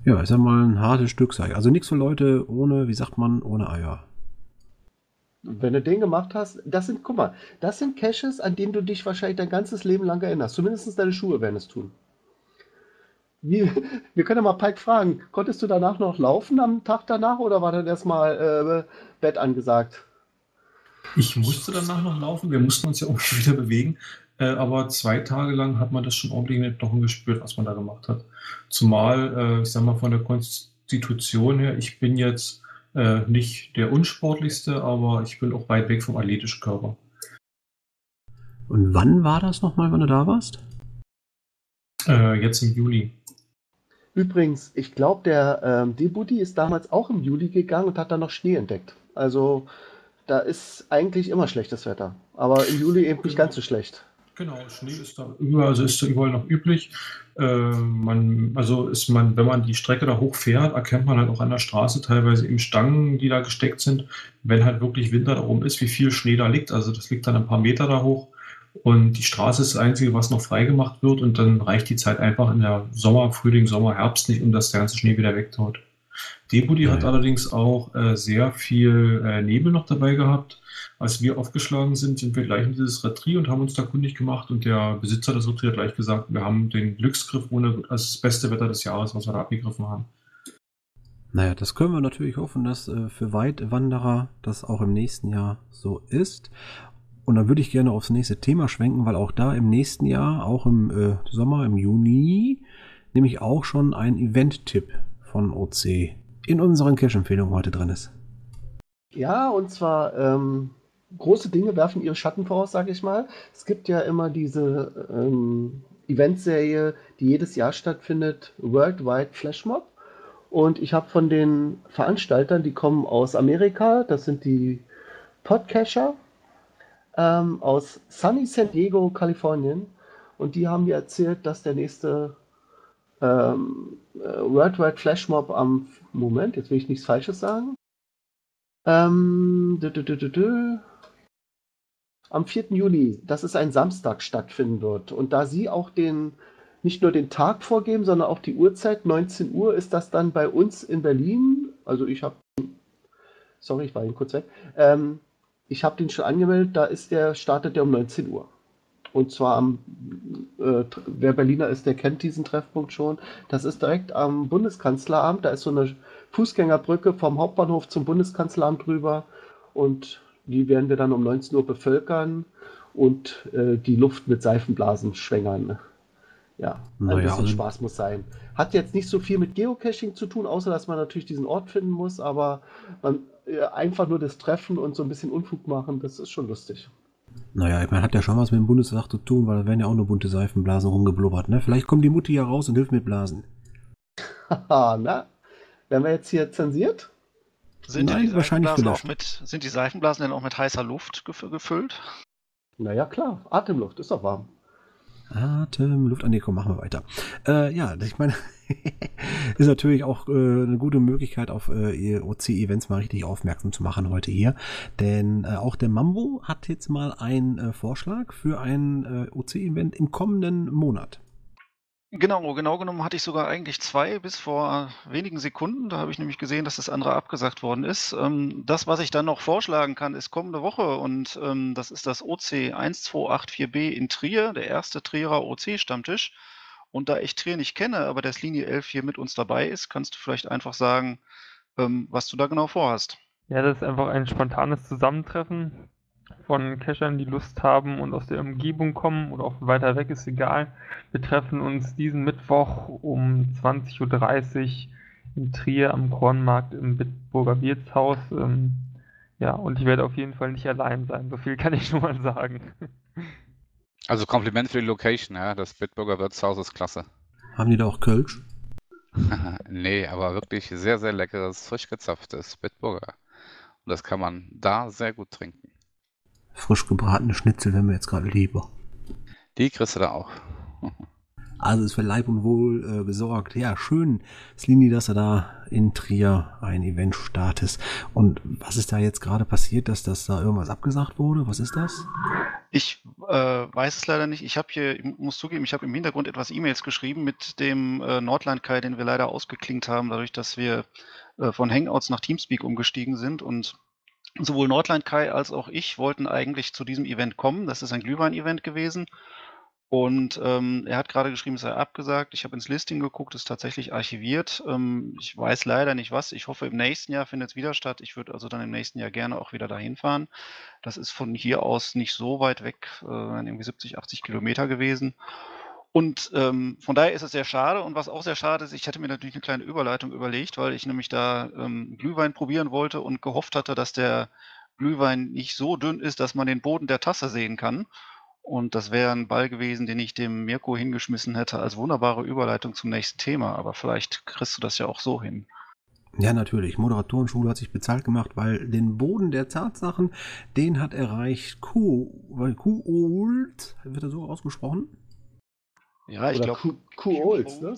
[SPEAKER 1] Ja, ist ja mal ein hartes Stück, sag ich. Also nichts für Leute ohne, wie sagt man, ohne Eier.
[SPEAKER 3] Wenn du den gemacht hast, das sind, guck mal, das sind Caches, an denen du dich wahrscheinlich dein ganzes Leben lang erinnerst. Zumindest deine Schuhe werden es tun. Wie, wir können ja mal Pike fragen, konntest du danach noch laufen am Tag danach oder war dann erstmal äh, Bett angesagt?
[SPEAKER 7] Ich musste danach noch laufen. Wir mussten uns ja irgendwie wieder bewegen. Äh, aber zwei Tage lang hat man das schon ordentlich in den Knochen gespürt, was man da gemacht hat. Zumal, äh, ich sag mal, von der Konstitution her, ich bin jetzt äh, nicht der unsportlichste, aber ich bin auch weit weg vom athletischen Körper.
[SPEAKER 1] Und wann war das nochmal, wann du da warst?
[SPEAKER 7] Äh, jetzt im Juli.
[SPEAKER 3] Übrigens, ich glaube, der ähm, Debudi ist damals auch im Juli gegangen und hat dann noch Schnee entdeckt. Also da ist eigentlich immer schlechtes Wetter. Aber im Juli eben nicht ganz so schlecht.
[SPEAKER 7] Genau, Schnee ist da überall, also ist da überall noch üblich. Äh, man, also ist man, wenn man die Strecke da hochfährt, erkennt man halt auch an der Straße teilweise eben Stangen, die da gesteckt sind, wenn halt wirklich Winter da oben ist, wie viel Schnee da liegt. Also das liegt dann ein paar Meter da hoch. Und die Straße ist das Einzige, was noch freigemacht wird. Und dann reicht die Zeit einfach in der Sommer, Frühling, Sommer, Herbst nicht, um dass der ganze Schnee wieder wegtaut. Debudi hat
[SPEAKER 1] Ja.
[SPEAKER 7] allerdings auch äh, sehr viel äh, Nebel noch dabei gehabt. Als wir aufgeschlagen sind, sind wir gleich in dieses Retrie und haben uns da kundig gemacht. Und der Besitzer des Retrie hat gleich gesagt, wir haben den Glücksgriff ohne als das beste Wetter des Jahres, was wir da abgegriffen haben.
[SPEAKER 1] Naja, das können wir natürlich hoffen, dass äh, für Weitwanderer das auch im nächsten Jahr so ist. Und dann würde ich gerne aufs nächste Thema schwenken, weil auch da im nächsten Jahr, auch im äh, Sommer, im Juni, nämlich auch schon ein Event-Tipp von OC in unseren Cash-Empfehlungen heute drin ist.
[SPEAKER 3] Ja, und zwar ähm, große Dinge werfen ihre Schatten voraus, sage ich mal. Es gibt ja immer diese ähm, Eventserie, die jedes Jahr stattfindet, Worldwide Flashmob. Und ich habe von den Veranstaltern, die kommen aus Amerika, das sind die Podcatcher ähm, aus Sunny San Diego, Kalifornien. Und die haben mir erzählt, dass der nächste ähm, äh, Worldwide Flashmob am Moment, jetzt will ich nichts Falsches sagen. Ähm, dü, dü, dü, am 4. Juli, das ist ein Samstag, stattfinden wird. Und da sie auch den nicht nur den Tag vorgeben, sondern auch die Uhrzeit. 19 Uhr ist das dann bei uns in Berlin. Also ich habe, sorry, ich war eben kurz weg. Ähm, ich habe den schon angemeldet. Da ist der startet der um 19 Uhr. Und zwar am, äh, wer Berliner ist, der kennt diesen Treffpunkt schon. Das ist direkt am Bundeskanzleramt. Da ist so eine Fußgängerbrücke vom Hauptbahnhof zum Bundeskanzleramt drüber. Und die werden wir dann um 19 Uhr bevölkern und äh, die Luft mit Seifenblasen schwängern. Ja, ein
[SPEAKER 1] Naja,
[SPEAKER 3] bisschen Spaß muss sein. Hat jetzt nicht so viel mit Geocaching zu tun, außer dass man natürlich diesen Ort finden muss, aber man, einfach nur das Treffen und so ein bisschen Unfug machen, das ist schon lustig.
[SPEAKER 1] Naja, ich meine, hat ja schon was mit dem Bundestag zu tun, weil da werden ja auch nur bunte Seifenblasen rumgeblubbert. Ne? Vielleicht kommt die Mutti ja raus und hilft mit Blasen.
[SPEAKER 3] Haha, na? Werden wir jetzt hier zensiert?
[SPEAKER 5] Sind
[SPEAKER 1] Nein,
[SPEAKER 5] die
[SPEAKER 1] wahrscheinlich gelöscht.
[SPEAKER 5] mit, sind die Seifenblasen denn auch mit heißer Luft gef gefüllt?
[SPEAKER 3] Naja, klar. Atemluft ist doch warm.
[SPEAKER 1] Atem, Luft an die, komm, machen wir weiter. Äh, ja, ich meine, ist natürlich auch äh, eine gute Möglichkeit, auf äh, OC-Events mal richtig aufmerksam zu machen heute hier. Denn äh, auch der Mambo hat jetzt mal einen äh, Vorschlag für ein äh, OC-Event im kommenden Monat.
[SPEAKER 5] Genau, genau genommen hatte ich sogar eigentlich zwei bis vor wenigen Sekunden. Da habe ich nämlich gesehen, dass das andere abgesagt worden ist. Ähm, das, was ich dann noch vorschlagen kann, ist kommende Woche und ähm, das ist das OC 1284b in Trier, der erste Trierer OC-Stammtisch. Und da ich Trier nicht kenne, aber das Linie 11 hier mit uns dabei ist, kannst du vielleicht einfach sagen, ähm, was du da genau vorhast.
[SPEAKER 9] Ja, das ist einfach ein spontanes Zusammentreffen von Cachern, die Lust haben und aus der Umgebung kommen oder auch weiter weg, ist egal. Wir treffen uns diesen Mittwoch um 20.30 Uhr in Trier am Kornmarkt im Bitburger Wirtshaus. Ähm, ja, und ich werde auf jeden Fall nicht allein sein, so viel kann ich schon mal sagen.
[SPEAKER 2] Also Kompliment für die Location, ja. Das Bitburger Wirtshaus ist klasse.
[SPEAKER 1] Haben die da auch Kölsch?
[SPEAKER 2] nee, aber wirklich sehr, sehr leckeres, frisch gezapftes Bitburger. Und das kann man da sehr gut trinken.
[SPEAKER 1] Frisch gebratene Schnitzel wären mir jetzt gerade lieber.
[SPEAKER 2] Die kriegst du da auch.
[SPEAKER 1] Also ist für Leib und Wohl äh, gesorgt. Ja, schön, Slini, dass du da in Trier ein Event startest. Und was ist da jetzt gerade passiert, dass das da irgendwas abgesagt wurde? Was ist das?
[SPEAKER 5] Ich äh, weiß es leider nicht. Ich habe hier, ich muss zugeben, ich habe im Hintergrund etwas E-Mails geschrieben mit dem äh, Nordland-Kai, den wir leider ausgeklinkt haben, dadurch, dass wir äh, von Hangouts nach Teamspeak umgestiegen sind. Und sowohl Nordland Kai als auch ich wollten eigentlich zu diesem Event kommen. Das ist ein Glühwein-Event gewesen. Und ähm, er hat gerade geschrieben, es sei abgesagt. Ich habe ins Listing geguckt, ist tatsächlich archiviert. Ähm, ich weiß leider nicht was. Ich hoffe, im nächsten Jahr findet es wieder statt. Ich würde also dann im nächsten Jahr gerne auch wieder dahin fahren. Das ist von hier aus nicht so weit weg, äh, irgendwie 70, 80 Kilometer gewesen. Und ähm, von daher ist es sehr schade. Und was auch sehr schade ist, ich hätte mir natürlich eine kleine Überleitung überlegt, weil ich nämlich da ähm, Glühwein probieren wollte und gehofft hatte, dass der Glühwein nicht so dünn ist, dass man den Boden der Tasse sehen kann. Und das wäre ein Ball gewesen, den ich dem Mirko hingeschmissen hätte als wunderbare Überleitung zum nächsten Thema. Aber vielleicht kriegst du das ja auch so hin.
[SPEAKER 1] Ja, natürlich. Moderatorenschule hat sich bezahlt gemacht, weil den Boden der Tatsachen, den hat erreicht Q-Old, wird er so ausgesprochen?
[SPEAKER 5] Ja, ich glaube.
[SPEAKER 3] Q-Olds, ne?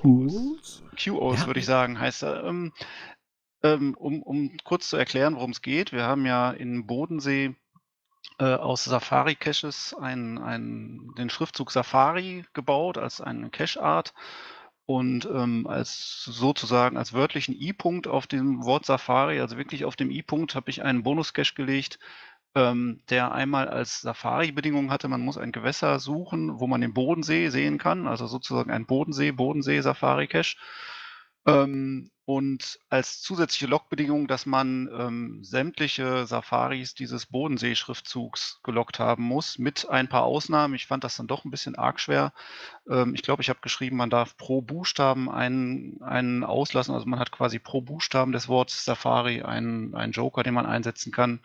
[SPEAKER 5] Q-Olds. Q-Olds,
[SPEAKER 1] Ja.
[SPEAKER 5] würde ich sagen, heißt er. Ähm, ähm, um, um kurz zu erklären, worum es geht. Wir haben ja in Bodensee äh, aus Safari-Caches ein, ein, den Schriftzug Safari gebaut als eine Cache-Art und ähm, als sozusagen als wörtlichen I-Punkt auf dem Wort Safari, also wirklich auf dem I-Punkt, habe ich einen Bonus-Cache gelegt, ähm, der einmal als Safari-Bedingung hatte, man muss ein Gewässer suchen, wo man den Bodensee sehen kann, also sozusagen ein Bodensee, Bodensee-Safari-Cache. Ähm, und als zusätzliche Logbedingung, dass man ähm, sämtliche Safaris dieses Bodensee-Schriftzugs gelockt haben muss, mit ein paar Ausnahmen. Ich fand das dann doch ein bisschen arg schwer. Ähm, ich glaube, ich habe geschrieben, man darf pro Buchstaben einen, einen auslassen. Also man hat quasi pro Buchstaben des Wortes Safari einen, einen Joker, den man einsetzen kann.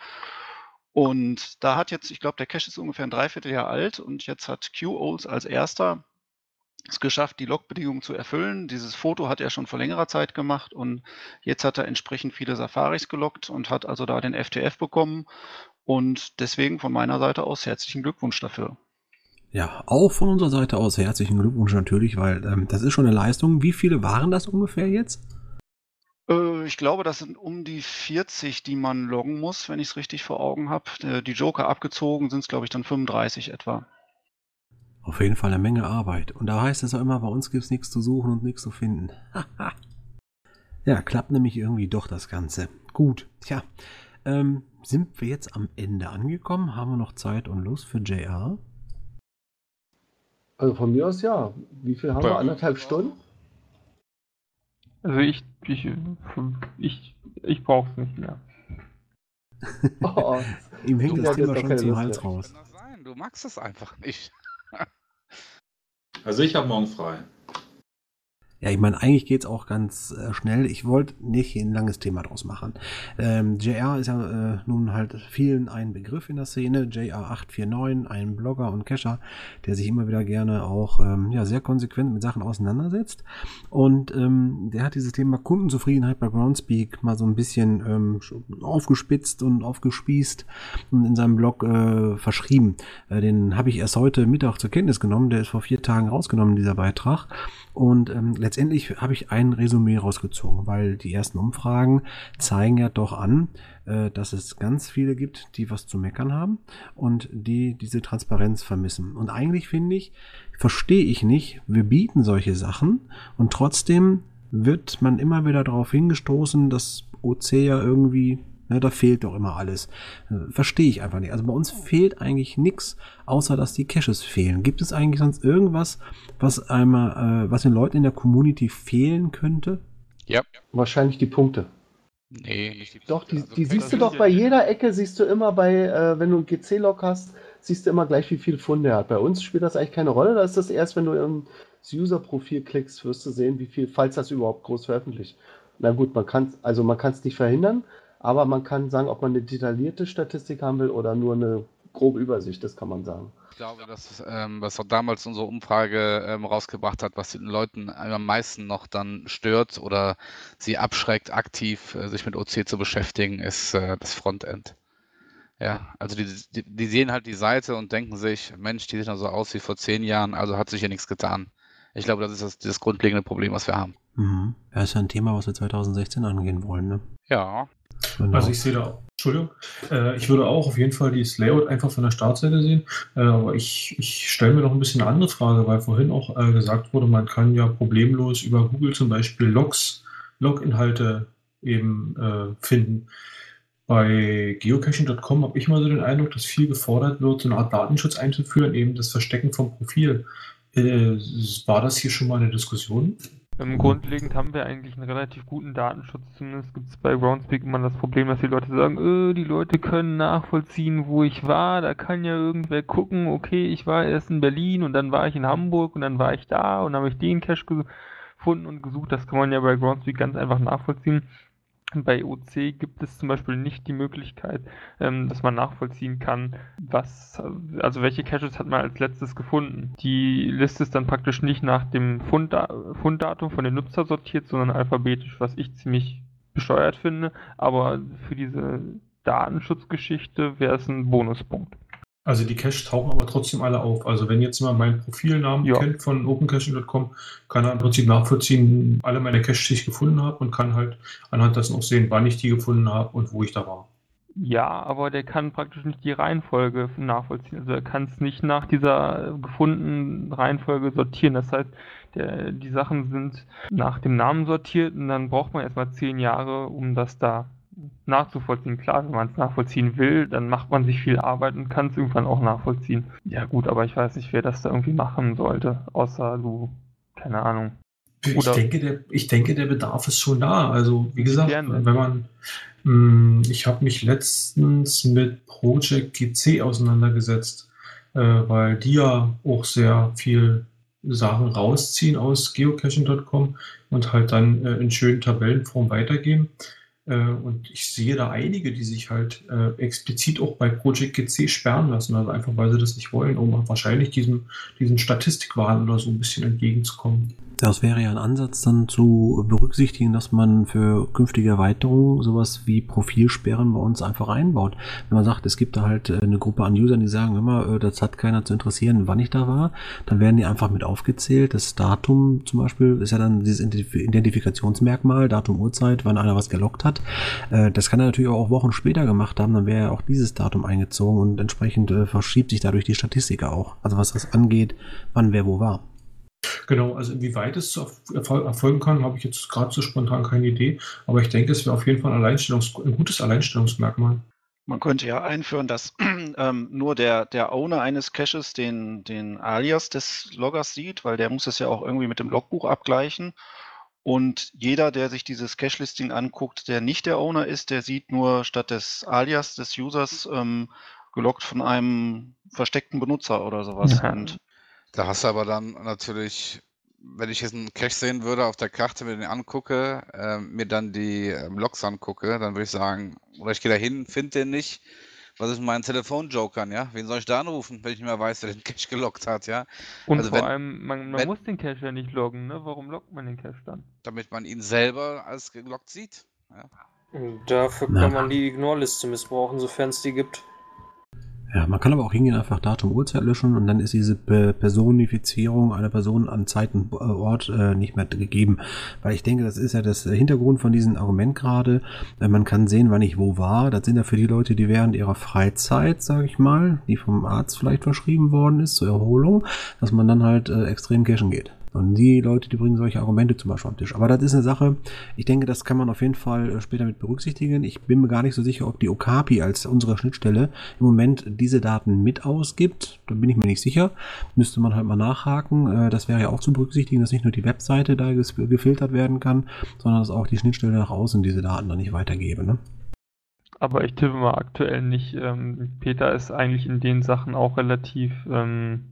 [SPEAKER 5] Und da hat jetzt, ich glaube, der Cache ist ungefähr ein Dreivierteljahr alt und jetzt hat QOs als erster es geschafft, die Logbedingungen zu erfüllen. Dieses Foto hat er schon vor längerer Zeit gemacht und jetzt hat er entsprechend viele Safaris gelockt und hat also da den FTF bekommen. Und deswegen von meiner Seite aus herzlichen Glückwunsch dafür.
[SPEAKER 1] Ja, auch von unserer Seite aus herzlichen Glückwunsch natürlich, weil ähm, das ist schon eine Leistung. Wie viele waren das ungefähr jetzt?
[SPEAKER 5] Äh, ich glaube, das sind um die 40, die man loggen muss, wenn ich es richtig vor Augen habe. Äh, die Joker abgezogen sind es, glaube ich, dann 35 etwa.
[SPEAKER 1] Auf jeden Fall eine Menge Arbeit. Und da heißt es auch immer, bei uns gibt es nichts zu suchen und nichts zu finden. ja, klappt nämlich irgendwie doch das Ganze. Gut, tja. Ähm, sind wir jetzt am Ende angekommen? Haben wir noch Zeit und Lust für JR?
[SPEAKER 3] Also von mir aus ja. Wie viel haben wir? Anderthalb Stunden?
[SPEAKER 9] Also ich, ich, ich, ich brauche es nicht mehr.
[SPEAKER 1] oh, Ihm hängt das Thema schon zum Hals raus.
[SPEAKER 2] Du magst es einfach nicht.
[SPEAKER 8] Also ich habe morgen frei.
[SPEAKER 1] Ja, ich meine, eigentlich geht's auch ganz äh, schnell. Ich wollte nicht ein langes Thema draus machen. Ähm, JR ist ja äh, nun halt vielen ein Begriff in der Szene. JR849, ein Blogger und Cacher, der sich immer wieder gerne auch ähm, ja, sehr konsequent mit Sachen auseinandersetzt. Und ähm, der hat dieses Thema Kundenzufriedenheit bei Groundspeak mal so ein bisschen ähm, aufgespitzt und aufgespießt und in seinem Blog äh, verschrieben. Äh, den habe ich erst heute Mittag zur Kenntnis genommen. Der ist vor vier Tagen rausgenommen, dieser Beitrag. Und ähm, letztendlich habe ich ein Resümee rausgezogen, weil die ersten Umfragen zeigen ja doch an, äh, dass es ganz viele gibt, die was zu meckern haben und die diese Transparenz vermissen. Und eigentlich finde ich, verstehe ich nicht, wir bieten solche Sachen und trotzdem wird man immer wieder darauf hingestoßen, dass OC ja irgendwie Ne, da fehlt doch immer alles. Äh, verstehe ich einfach nicht. Also bei uns fehlt eigentlich nichts, außer dass die Caches fehlen. Gibt es eigentlich sonst irgendwas, was einmal, äh, was den Leuten in der Community fehlen könnte?
[SPEAKER 3] Ja. Wahrscheinlich die Punkte.
[SPEAKER 2] Nee, nicht die
[SPEAKER 3] Punkte. Doch, die, also die siehst du doch bei jeder Ecke, siehst du immer bei, äh, wenn du einen GC-Log hast, siehst du immer gleich, wie viel Funde er hat. Bei uns spielt das eigentlich keine Rolle. Da ist das erst, wenn du ins User-Profil klickst, wirst du sehen, wie viel, falls das überhaupt groß veröffentlicht. Na gut, man kann also man kann es nicht verhindern, aber man kann sagen, ob man eine detaillierte Statistik haben will oder nur eine grobe Übersicht, das kann man sagen.
[SPEAKER 2] Ich glaube, das, ähm, was auch damals unsere Umfrage ähm, rausgebracht hat, was den Leuten am meisten noch dann stört oder sie abschreckt, aktiv äh, sich mit OC zu beschäftigen, ist äh, das Frontend. Ja, also die, die, die, sehen halt die Seite und denken sich, Mensch, die sieht noch so aus wie vor zehn Jahren, also hat sich hier nichts getan. Ich glaube, das ist das, das grundlegende Problem, was wir haben.
[SPEAKER 1] Mhm. Ja, ist ja ein Thema, was wir 2016 angehen wollen, ne?
[SPEAKER 2] Ja,
[SPEAKER 7] Genau. Also ich sehe da, Entschuldigung, äh, ich würde auch auf jeden Fall dieses Layout einfach von der Startseite sehen, äh, aber ich, ich stelle mir noch ein bisschen eine andere Frage, weil vorhin auch äh, gesagt wurde, man kann ja problemlos über Google zum Beispiel Logs, Log-Inhalte eben äh, finden. Bei geocaching.com habe ich mal so den Eindruck, dass viel gefordert wird, so eine Art Datenschutz einzuführen, eben das Verstecken vom Profil. Äh, war das hier schon mal eine Diskussion?
[SPEAKER 9] Ähm, grundlegend haben wir eigentlich einen relativ guten Datenschutz. Zumindest gibt es bei Groundspeak immer das Problem, dass die Leute sagen, äh, die Leute können nachvollziehen, wo ich war. Da kann ja irgendwer gucken, okay, ich war erst in Berlin und dann war ich in Hamburg und dann war ich da und habe ich den Cache gefunden und gesucht. Das kann man ja bei Groundspeak ganz einfach nachvollziehen. Bei OC gibt es zum Beispiel nicht die Möglichkeit, ähm, dass man nachvollziehen kann, was, also welche Caches hat man als letztes gefunden. Die Liste ist dann praktisch nicht nach dem Fundda Funddatum von den Nutzer sortiert, sondern alphabetisch, was ich ziemlich bescheuert finde. Aber für diese Datenschutzgeschichte wäre es ein Bonuspunkt.
[SPEAKER 7] Also die Caches tauchen aber trotzdem alle auf. Also wenn jetzt jemand meinen Profilnamen ja. kennt von opencaching.com, kann er im Prinzip nachvollziehen, alle meine Caches, die ich gefunden habe und kann halt anhand dessen auch sehen, wann ich die gefunden habe und wo ich da war.
[SPEAKER 9] Ja, aber der kann praktisch nicht die Reihenfolge nachvollziehen. Also er kann es nicht nach dieser gefundenen Reihenfolge sortieren. Das heißt, der, die Sachen sind nach dem Namen sortiert und dann braucht man erstmal zehn Jahre, um das da nachzuvollziehen. Klar, wenn man es nachvollziehen will, dann macht man sich viel Arbeit und kann es irgendwann auch nachvollziehen. Ja gut, aber ich weiß nicht, wer das da irgendwie machen sollte, außer du, keine Ahnung.
[SPEAKER 7] Ich
[SPEAKER 9] Oder-
[SPEAKER 7] denke, der, ich denke, der Bedarf ist schon da. Also, wie gesagt,
[SPEAKER 9] denn?
[SPEAKER 7] wenn man, mh, ich habe mich letztens mit Project GC auseinandergesetzt, äh, weil die ja auch sehr viel Sachen rausziehen aus geocaching.com und halt dann äh, in schönen Tabellenform weitergeben. Äh, und ich sehe da einige, die sich halt äh, explizit auch bei Project GC sperren lassen, also einfach weil sie das nicht wollen, um wahrscheinlich diesem, diesen Statistikwahn oder so ein bisschen entgegenzukommen.
[SPEAKER 1] Das wäre ja ein Ansatz dann zu berücksichtigen, dass man für künftige Erweiterungen sowas wie Profilsperren bei uns einfach einbaut. Wenn man sagt, es gibt da halt äh, eine Gruppe an Usern, die sagen immer, äh, das hat keiner zu interessieren, wann ich da war, dann werden die einfach mit aufgezählt. Das Datum zum Beispiel ist ja dann dieses Identif Identifikationsmerkmal, Datum, Uhrzeit, wann einer was gelockt hat. Äh, Das kann er natürlich auch Wochen später gemacht haben, dann wäre ja auch dieses Datum eingezogen und entsprechend verschiebt sich dadurch die Statistik auch. Also was das angeht, wann wer wo war.
[SPEAKER 7] Genau, also inwieweit es erfolgen kann, habe ich jetzt gerade so spontan keine Idee. Aber ich denke, es wäre auf jeden Fall ein, Alleinstellungs ein gutes Alleinstellungsmerkmal.
[SPEAKER 5] Man könnte ja einführen, dass ähm, nur der, der Owner eines Caches den, den Alias des Loggers sieht, weil der muss es ja auch irgendwie mit dem Logbuch abgleichen. Und jeder, der sich dieses Cache-Listing anguckt, der nicht der Owner ist, der sieht nur statt des Alias des Users ähm, gelockt von einem versteckten Benutzer oder sowas.
[SPEAKER 9] Ja.
[SPEAKER 5] Und
[SPEAKER 2] Da hast du aber dann natürlich, wenn ich jetzt einen Cache sehen würde auf der Karte, mir den angucke, äh, mir dann die ähm, Logs angucke, dann würde ich sagen, oder ich gehe da hin, finde den nicht. Was ist mit meinen Telefonjokern, ja? Wen soll ich da anrufen, wenn ich nicht mehr weiß, wer den Cache gelockt hat, ja?
[SPEAKER 9] Und
[SPEAKER 2] Also
[SPEAKER 9] vor
[SPEAKER 2] wenn-
[SPEAKER 9] allem, man, man
[SPEAKER 2] wenn-
[SPEAKER 9] muss den Cache ja nicht loggen, ne? Warum loggt man den Cache dann?
[SPEAKER 2] Damit man ihn selber als gelockt sieht. Ja.
[SPEAKER 4] Dafür
[SPEAKER 1] Na.
[SPEAKER 4] kann man die Ignore-Liste missbrauchen, sofern es die gibt.
[SPEAKER 1] Ja, man kann aber auch hingehen, einfach Datum, Uhrzeit löschen und dann ist diese Pe- Personifizierung einer Person an Zeit und äh, Ort äh, nicht mehr gegeben. Weil ich denke, das ist ja das Hintergrund von diesem Argument gerade. Äh, man kann sehen, wann ich wo war. Das sind ja für die Leute, die während ihrer Freizeit, sage ich mal, die vom Arzt vielleicht verschrieben worden ist zur Erholung, dass man dann halt äh, extrem cashen geht. Und die Leute, die bringen solche Argumente zum Beispiel am Tisch. Aber das ist eine Sache, ich denke, das kann man auf jeden Fall äh, später mit berücksichtigen. Ich bin mir gar nicht so sicher, ob die Okapi als unsere Schnittstelle im Moment diese Daten mit ausgibt. Da bin ich mir nicht sicher. Müsste man halt mal nachhaken. Äh, Das wäre ja auch zu berücksichtigen, dass nicht nur die Webseite da gefiltert werden kann, sondern dass auch die Schnittstelle nach außen diese Daten dann nicht weitergebe. Ne?
[SPEAKER 9] Aber ich tippe mal aktuell nicht. Ähm, Peter ist eigentlich in den Sachen auch relativ, ähm,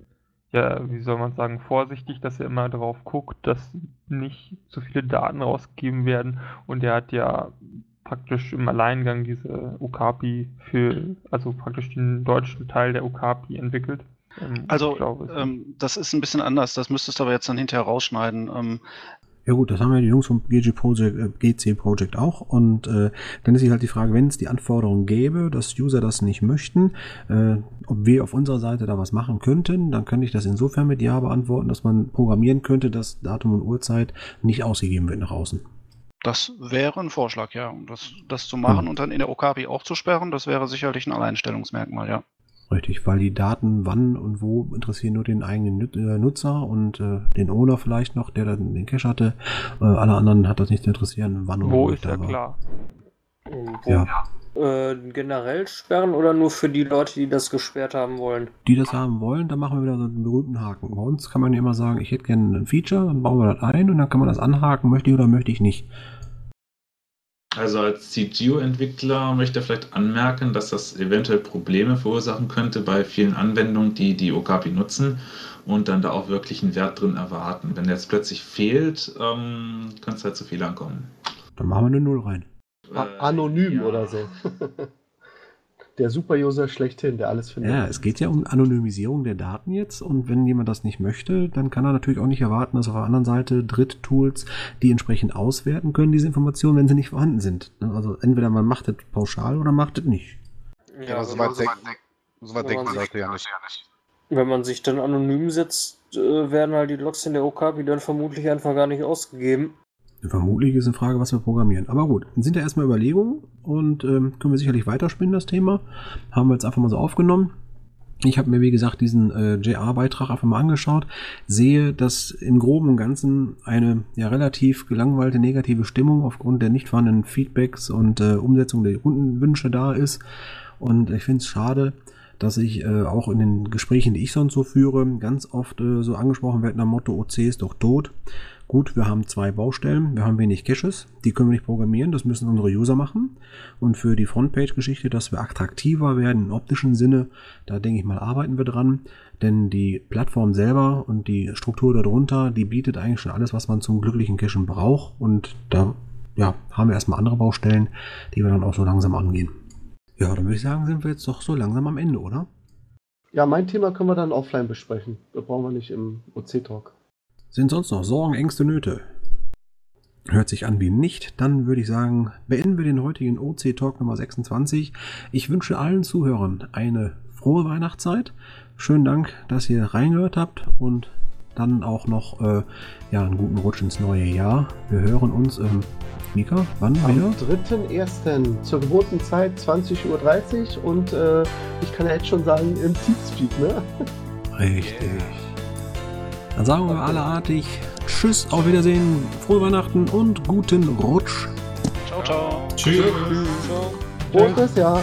[SPEAKER 9] ja, wie soll man sagen, vorsichtig, dass er immer darauf guckt, dass nicht zu viele Daten rausgegeben werden. Und er hat ja praktisch im Alleingang diese Okapi für, also praktisch den deutschen Teil der Okapi entwickelt. Ähm,
[SPEAKER 5] also
[SPEAKER 9] glaube,
[SPEAKER 5] ähm, das ist ein bisschen anders, das müsstest du aber jetzt dann hinterher rausschneiden. Ähm,
[SPEAKER 1] Ja gut, das haben ja die Jungs vom GG Project, äh, GC Project auch. Und äh, dann ist sich halt die Frage, wenn es die Anforderung gäbe, dass User das nicht möchten, äh, ob wir auf unserer Seite da was machen könnten, dann könnte ich das insofern mit Ja beantworten, dass man programmieren könnte, dass Datum und Uhrzeit nicht ausgegeben wird nach außen.
[SPEAKER 5] Das wäre ein Vorschlag, ja. Und Das, das zu machen
[SPEAKER 1] Hm.
[SPEAKER 5] und dann in der Okapi auch zu sperren, das wäre sicherlich ein Alleinstellungsmerkmal, ja.
[SPEAKER 1] Richtig, weil die Daten wann und wo interessieren nur den eigenen äh, Nutzer und äh, den Owner vielleicht noch, der dann den Cache hatte. Äh, alle anderen hat das nicht zu interessieren, wann und wo,
[SPEAKER 9] wo
[SPEAKER 1] ich
[SPEAKER 9] ist ja
[SPEAKER 1] da war.
[SPEAKER 9] klar.
[SPEAKER 4] Wo,
[SPEAKER 1] Ja,
[SPEAKER 4] äh, generell sperren oder nur für die Leute, die das gesperrt haben wollen?
[SPEAKER 1] die das haben wollen, dann machen wir wieder so einen berühmten Haken. Bei uns kann man ja immer sagen, ich hätte gerne ein Feature, dann bauen wir das ein und dann kann man das anhaken, möchte ich oder möchte ich nicht.
[SPEAKER 8] Also als CGO-Entwickler möchte ich vielleicht anmerken, dass das eventuell Probleme verursachen könnte bei vielen Anwendungen, die die Okapi nutzen und dann da auch wirklich einen Wert drin erwarten. Wenn der jetzt plötzlich fehlt, ähm, könnte es halt zu Fehlern kommen.
[SPEAKER 1] Dann machen wir eine Null rein.
[SPEAKER 8] Äh,
[SPEAKER 3] Anonym
[SPEAKER 8] ja.
[SPEAKER 3] oder so. der Super-User schlechthin, der alles findet.
[SPEAKER 1] Ja, es geht ja um Anonymisierung der Daten jetzt und wenn jemand das nicht möchte, dann kann er natürlich auch nicht erwarten, dass auf der anderen Seite Dritttools die entsprechend auswerten können, diese Informationen, wenn sie nicht vorhanden sind. Also entweder man macht es pauschal oder macht es nicht.
[SPEAKER 2] Ja, aber
[SPEAKER 4] wenn
[SPEAKER 2] so
[SPEAKER 4] man
[SPEAKER 2] weit
[SPEAKER 4] sich-
[SPEAKER 2] denken, so
[SPEAKER 4] man sich-
[SPEAKER 2] ja nicht.
[SPEAKER 4] Wenn man sich dann anonym setzt, äh, werden halt die Logs in der Okapi dann vermutlich einfach gar nicht ausgegeben.
[SPEAKER 1] Vermutlich ist eine Frage, was wir programmieren. Aber gut, sind ja erstmal Überlegungen und ähm, können wir sicherlich weiterspinnen, das Thema. Haben wir jetzt einfach mal so aufgenommen. Ich habe mir, wie gesagt, diesen äh, JR-Beitrag einfach mal angeschaut, sehe, dass im Groben und Ganzen eine ja relativ gelangweilte negative Stimmung aufgrund der nicht vorhandenen Feedbacks und äh, Umsetzung der Kundenwünsche da ist. Und ich finde es schade, dass ich äh, auch in den Gesprächen, die ich sonst so führe, ganz oft äh, so angesprochen werde nach dem Motto, OC ist doch tot. Gut, wir haben zwei Baustellen, wir haben wenig Caches, die können wir nicht programmieren, das müssen unsere User machen. Und für die Frontpage-Geschichte, dass wir attraktiver werden im optischen Sinne, da denke ich mal, arbeiten wir dran. Denn die Plattform selber und die Struktur darunter, die bietet eigentlich schon alles, was man zum glücklichen Cachen braucht. Und da ja, haben wir erstmal andere Baustellen, die wir dann auch so langsam angehen. Ja, dann würde ich sagen, sind wir jetzt doch so langsam am Ende, oder?
[SPEAKER 3] Ja, mein Thema können wir dann offline besprechen. Da brauchen wir nicht im OC-Talk.
[SPEAKER 1] Sind sonst noch Sorgen, Ängste, Nöte? Hört sich an wie nicht, dann würde ich sagen, beenden wir den heutigen OC Talk Nummer 26. Ich wünsche allen Zuhörern eine frohe Weihnachtszeit. Schönen Dank, dass ihr reingehört habt und dann auch noch äh, ja, einen guten Rutsch ins neue Jahr. Wir hören uns, ähm, Mika, wann
[SPEAKER 3] Am
[SPEAKER 1] wieder?
[SPEAKER 3] 3.1. zur gewohnten Zeit 20.30 Uhr und äh, ich kann ja jetzt schon sagen, im Teamspeak, ne?
[SPEAKER 1] Richtig. Dann sagen wir alleartig Tschüss, auf Wiedersehen, frohe Weihnachten und guten Rutsch.
[SPEAKER 5] Ciao, ciao.
[SPEAKER 7] Tschüss.
[SPEAKER 3] Frohes Jahr!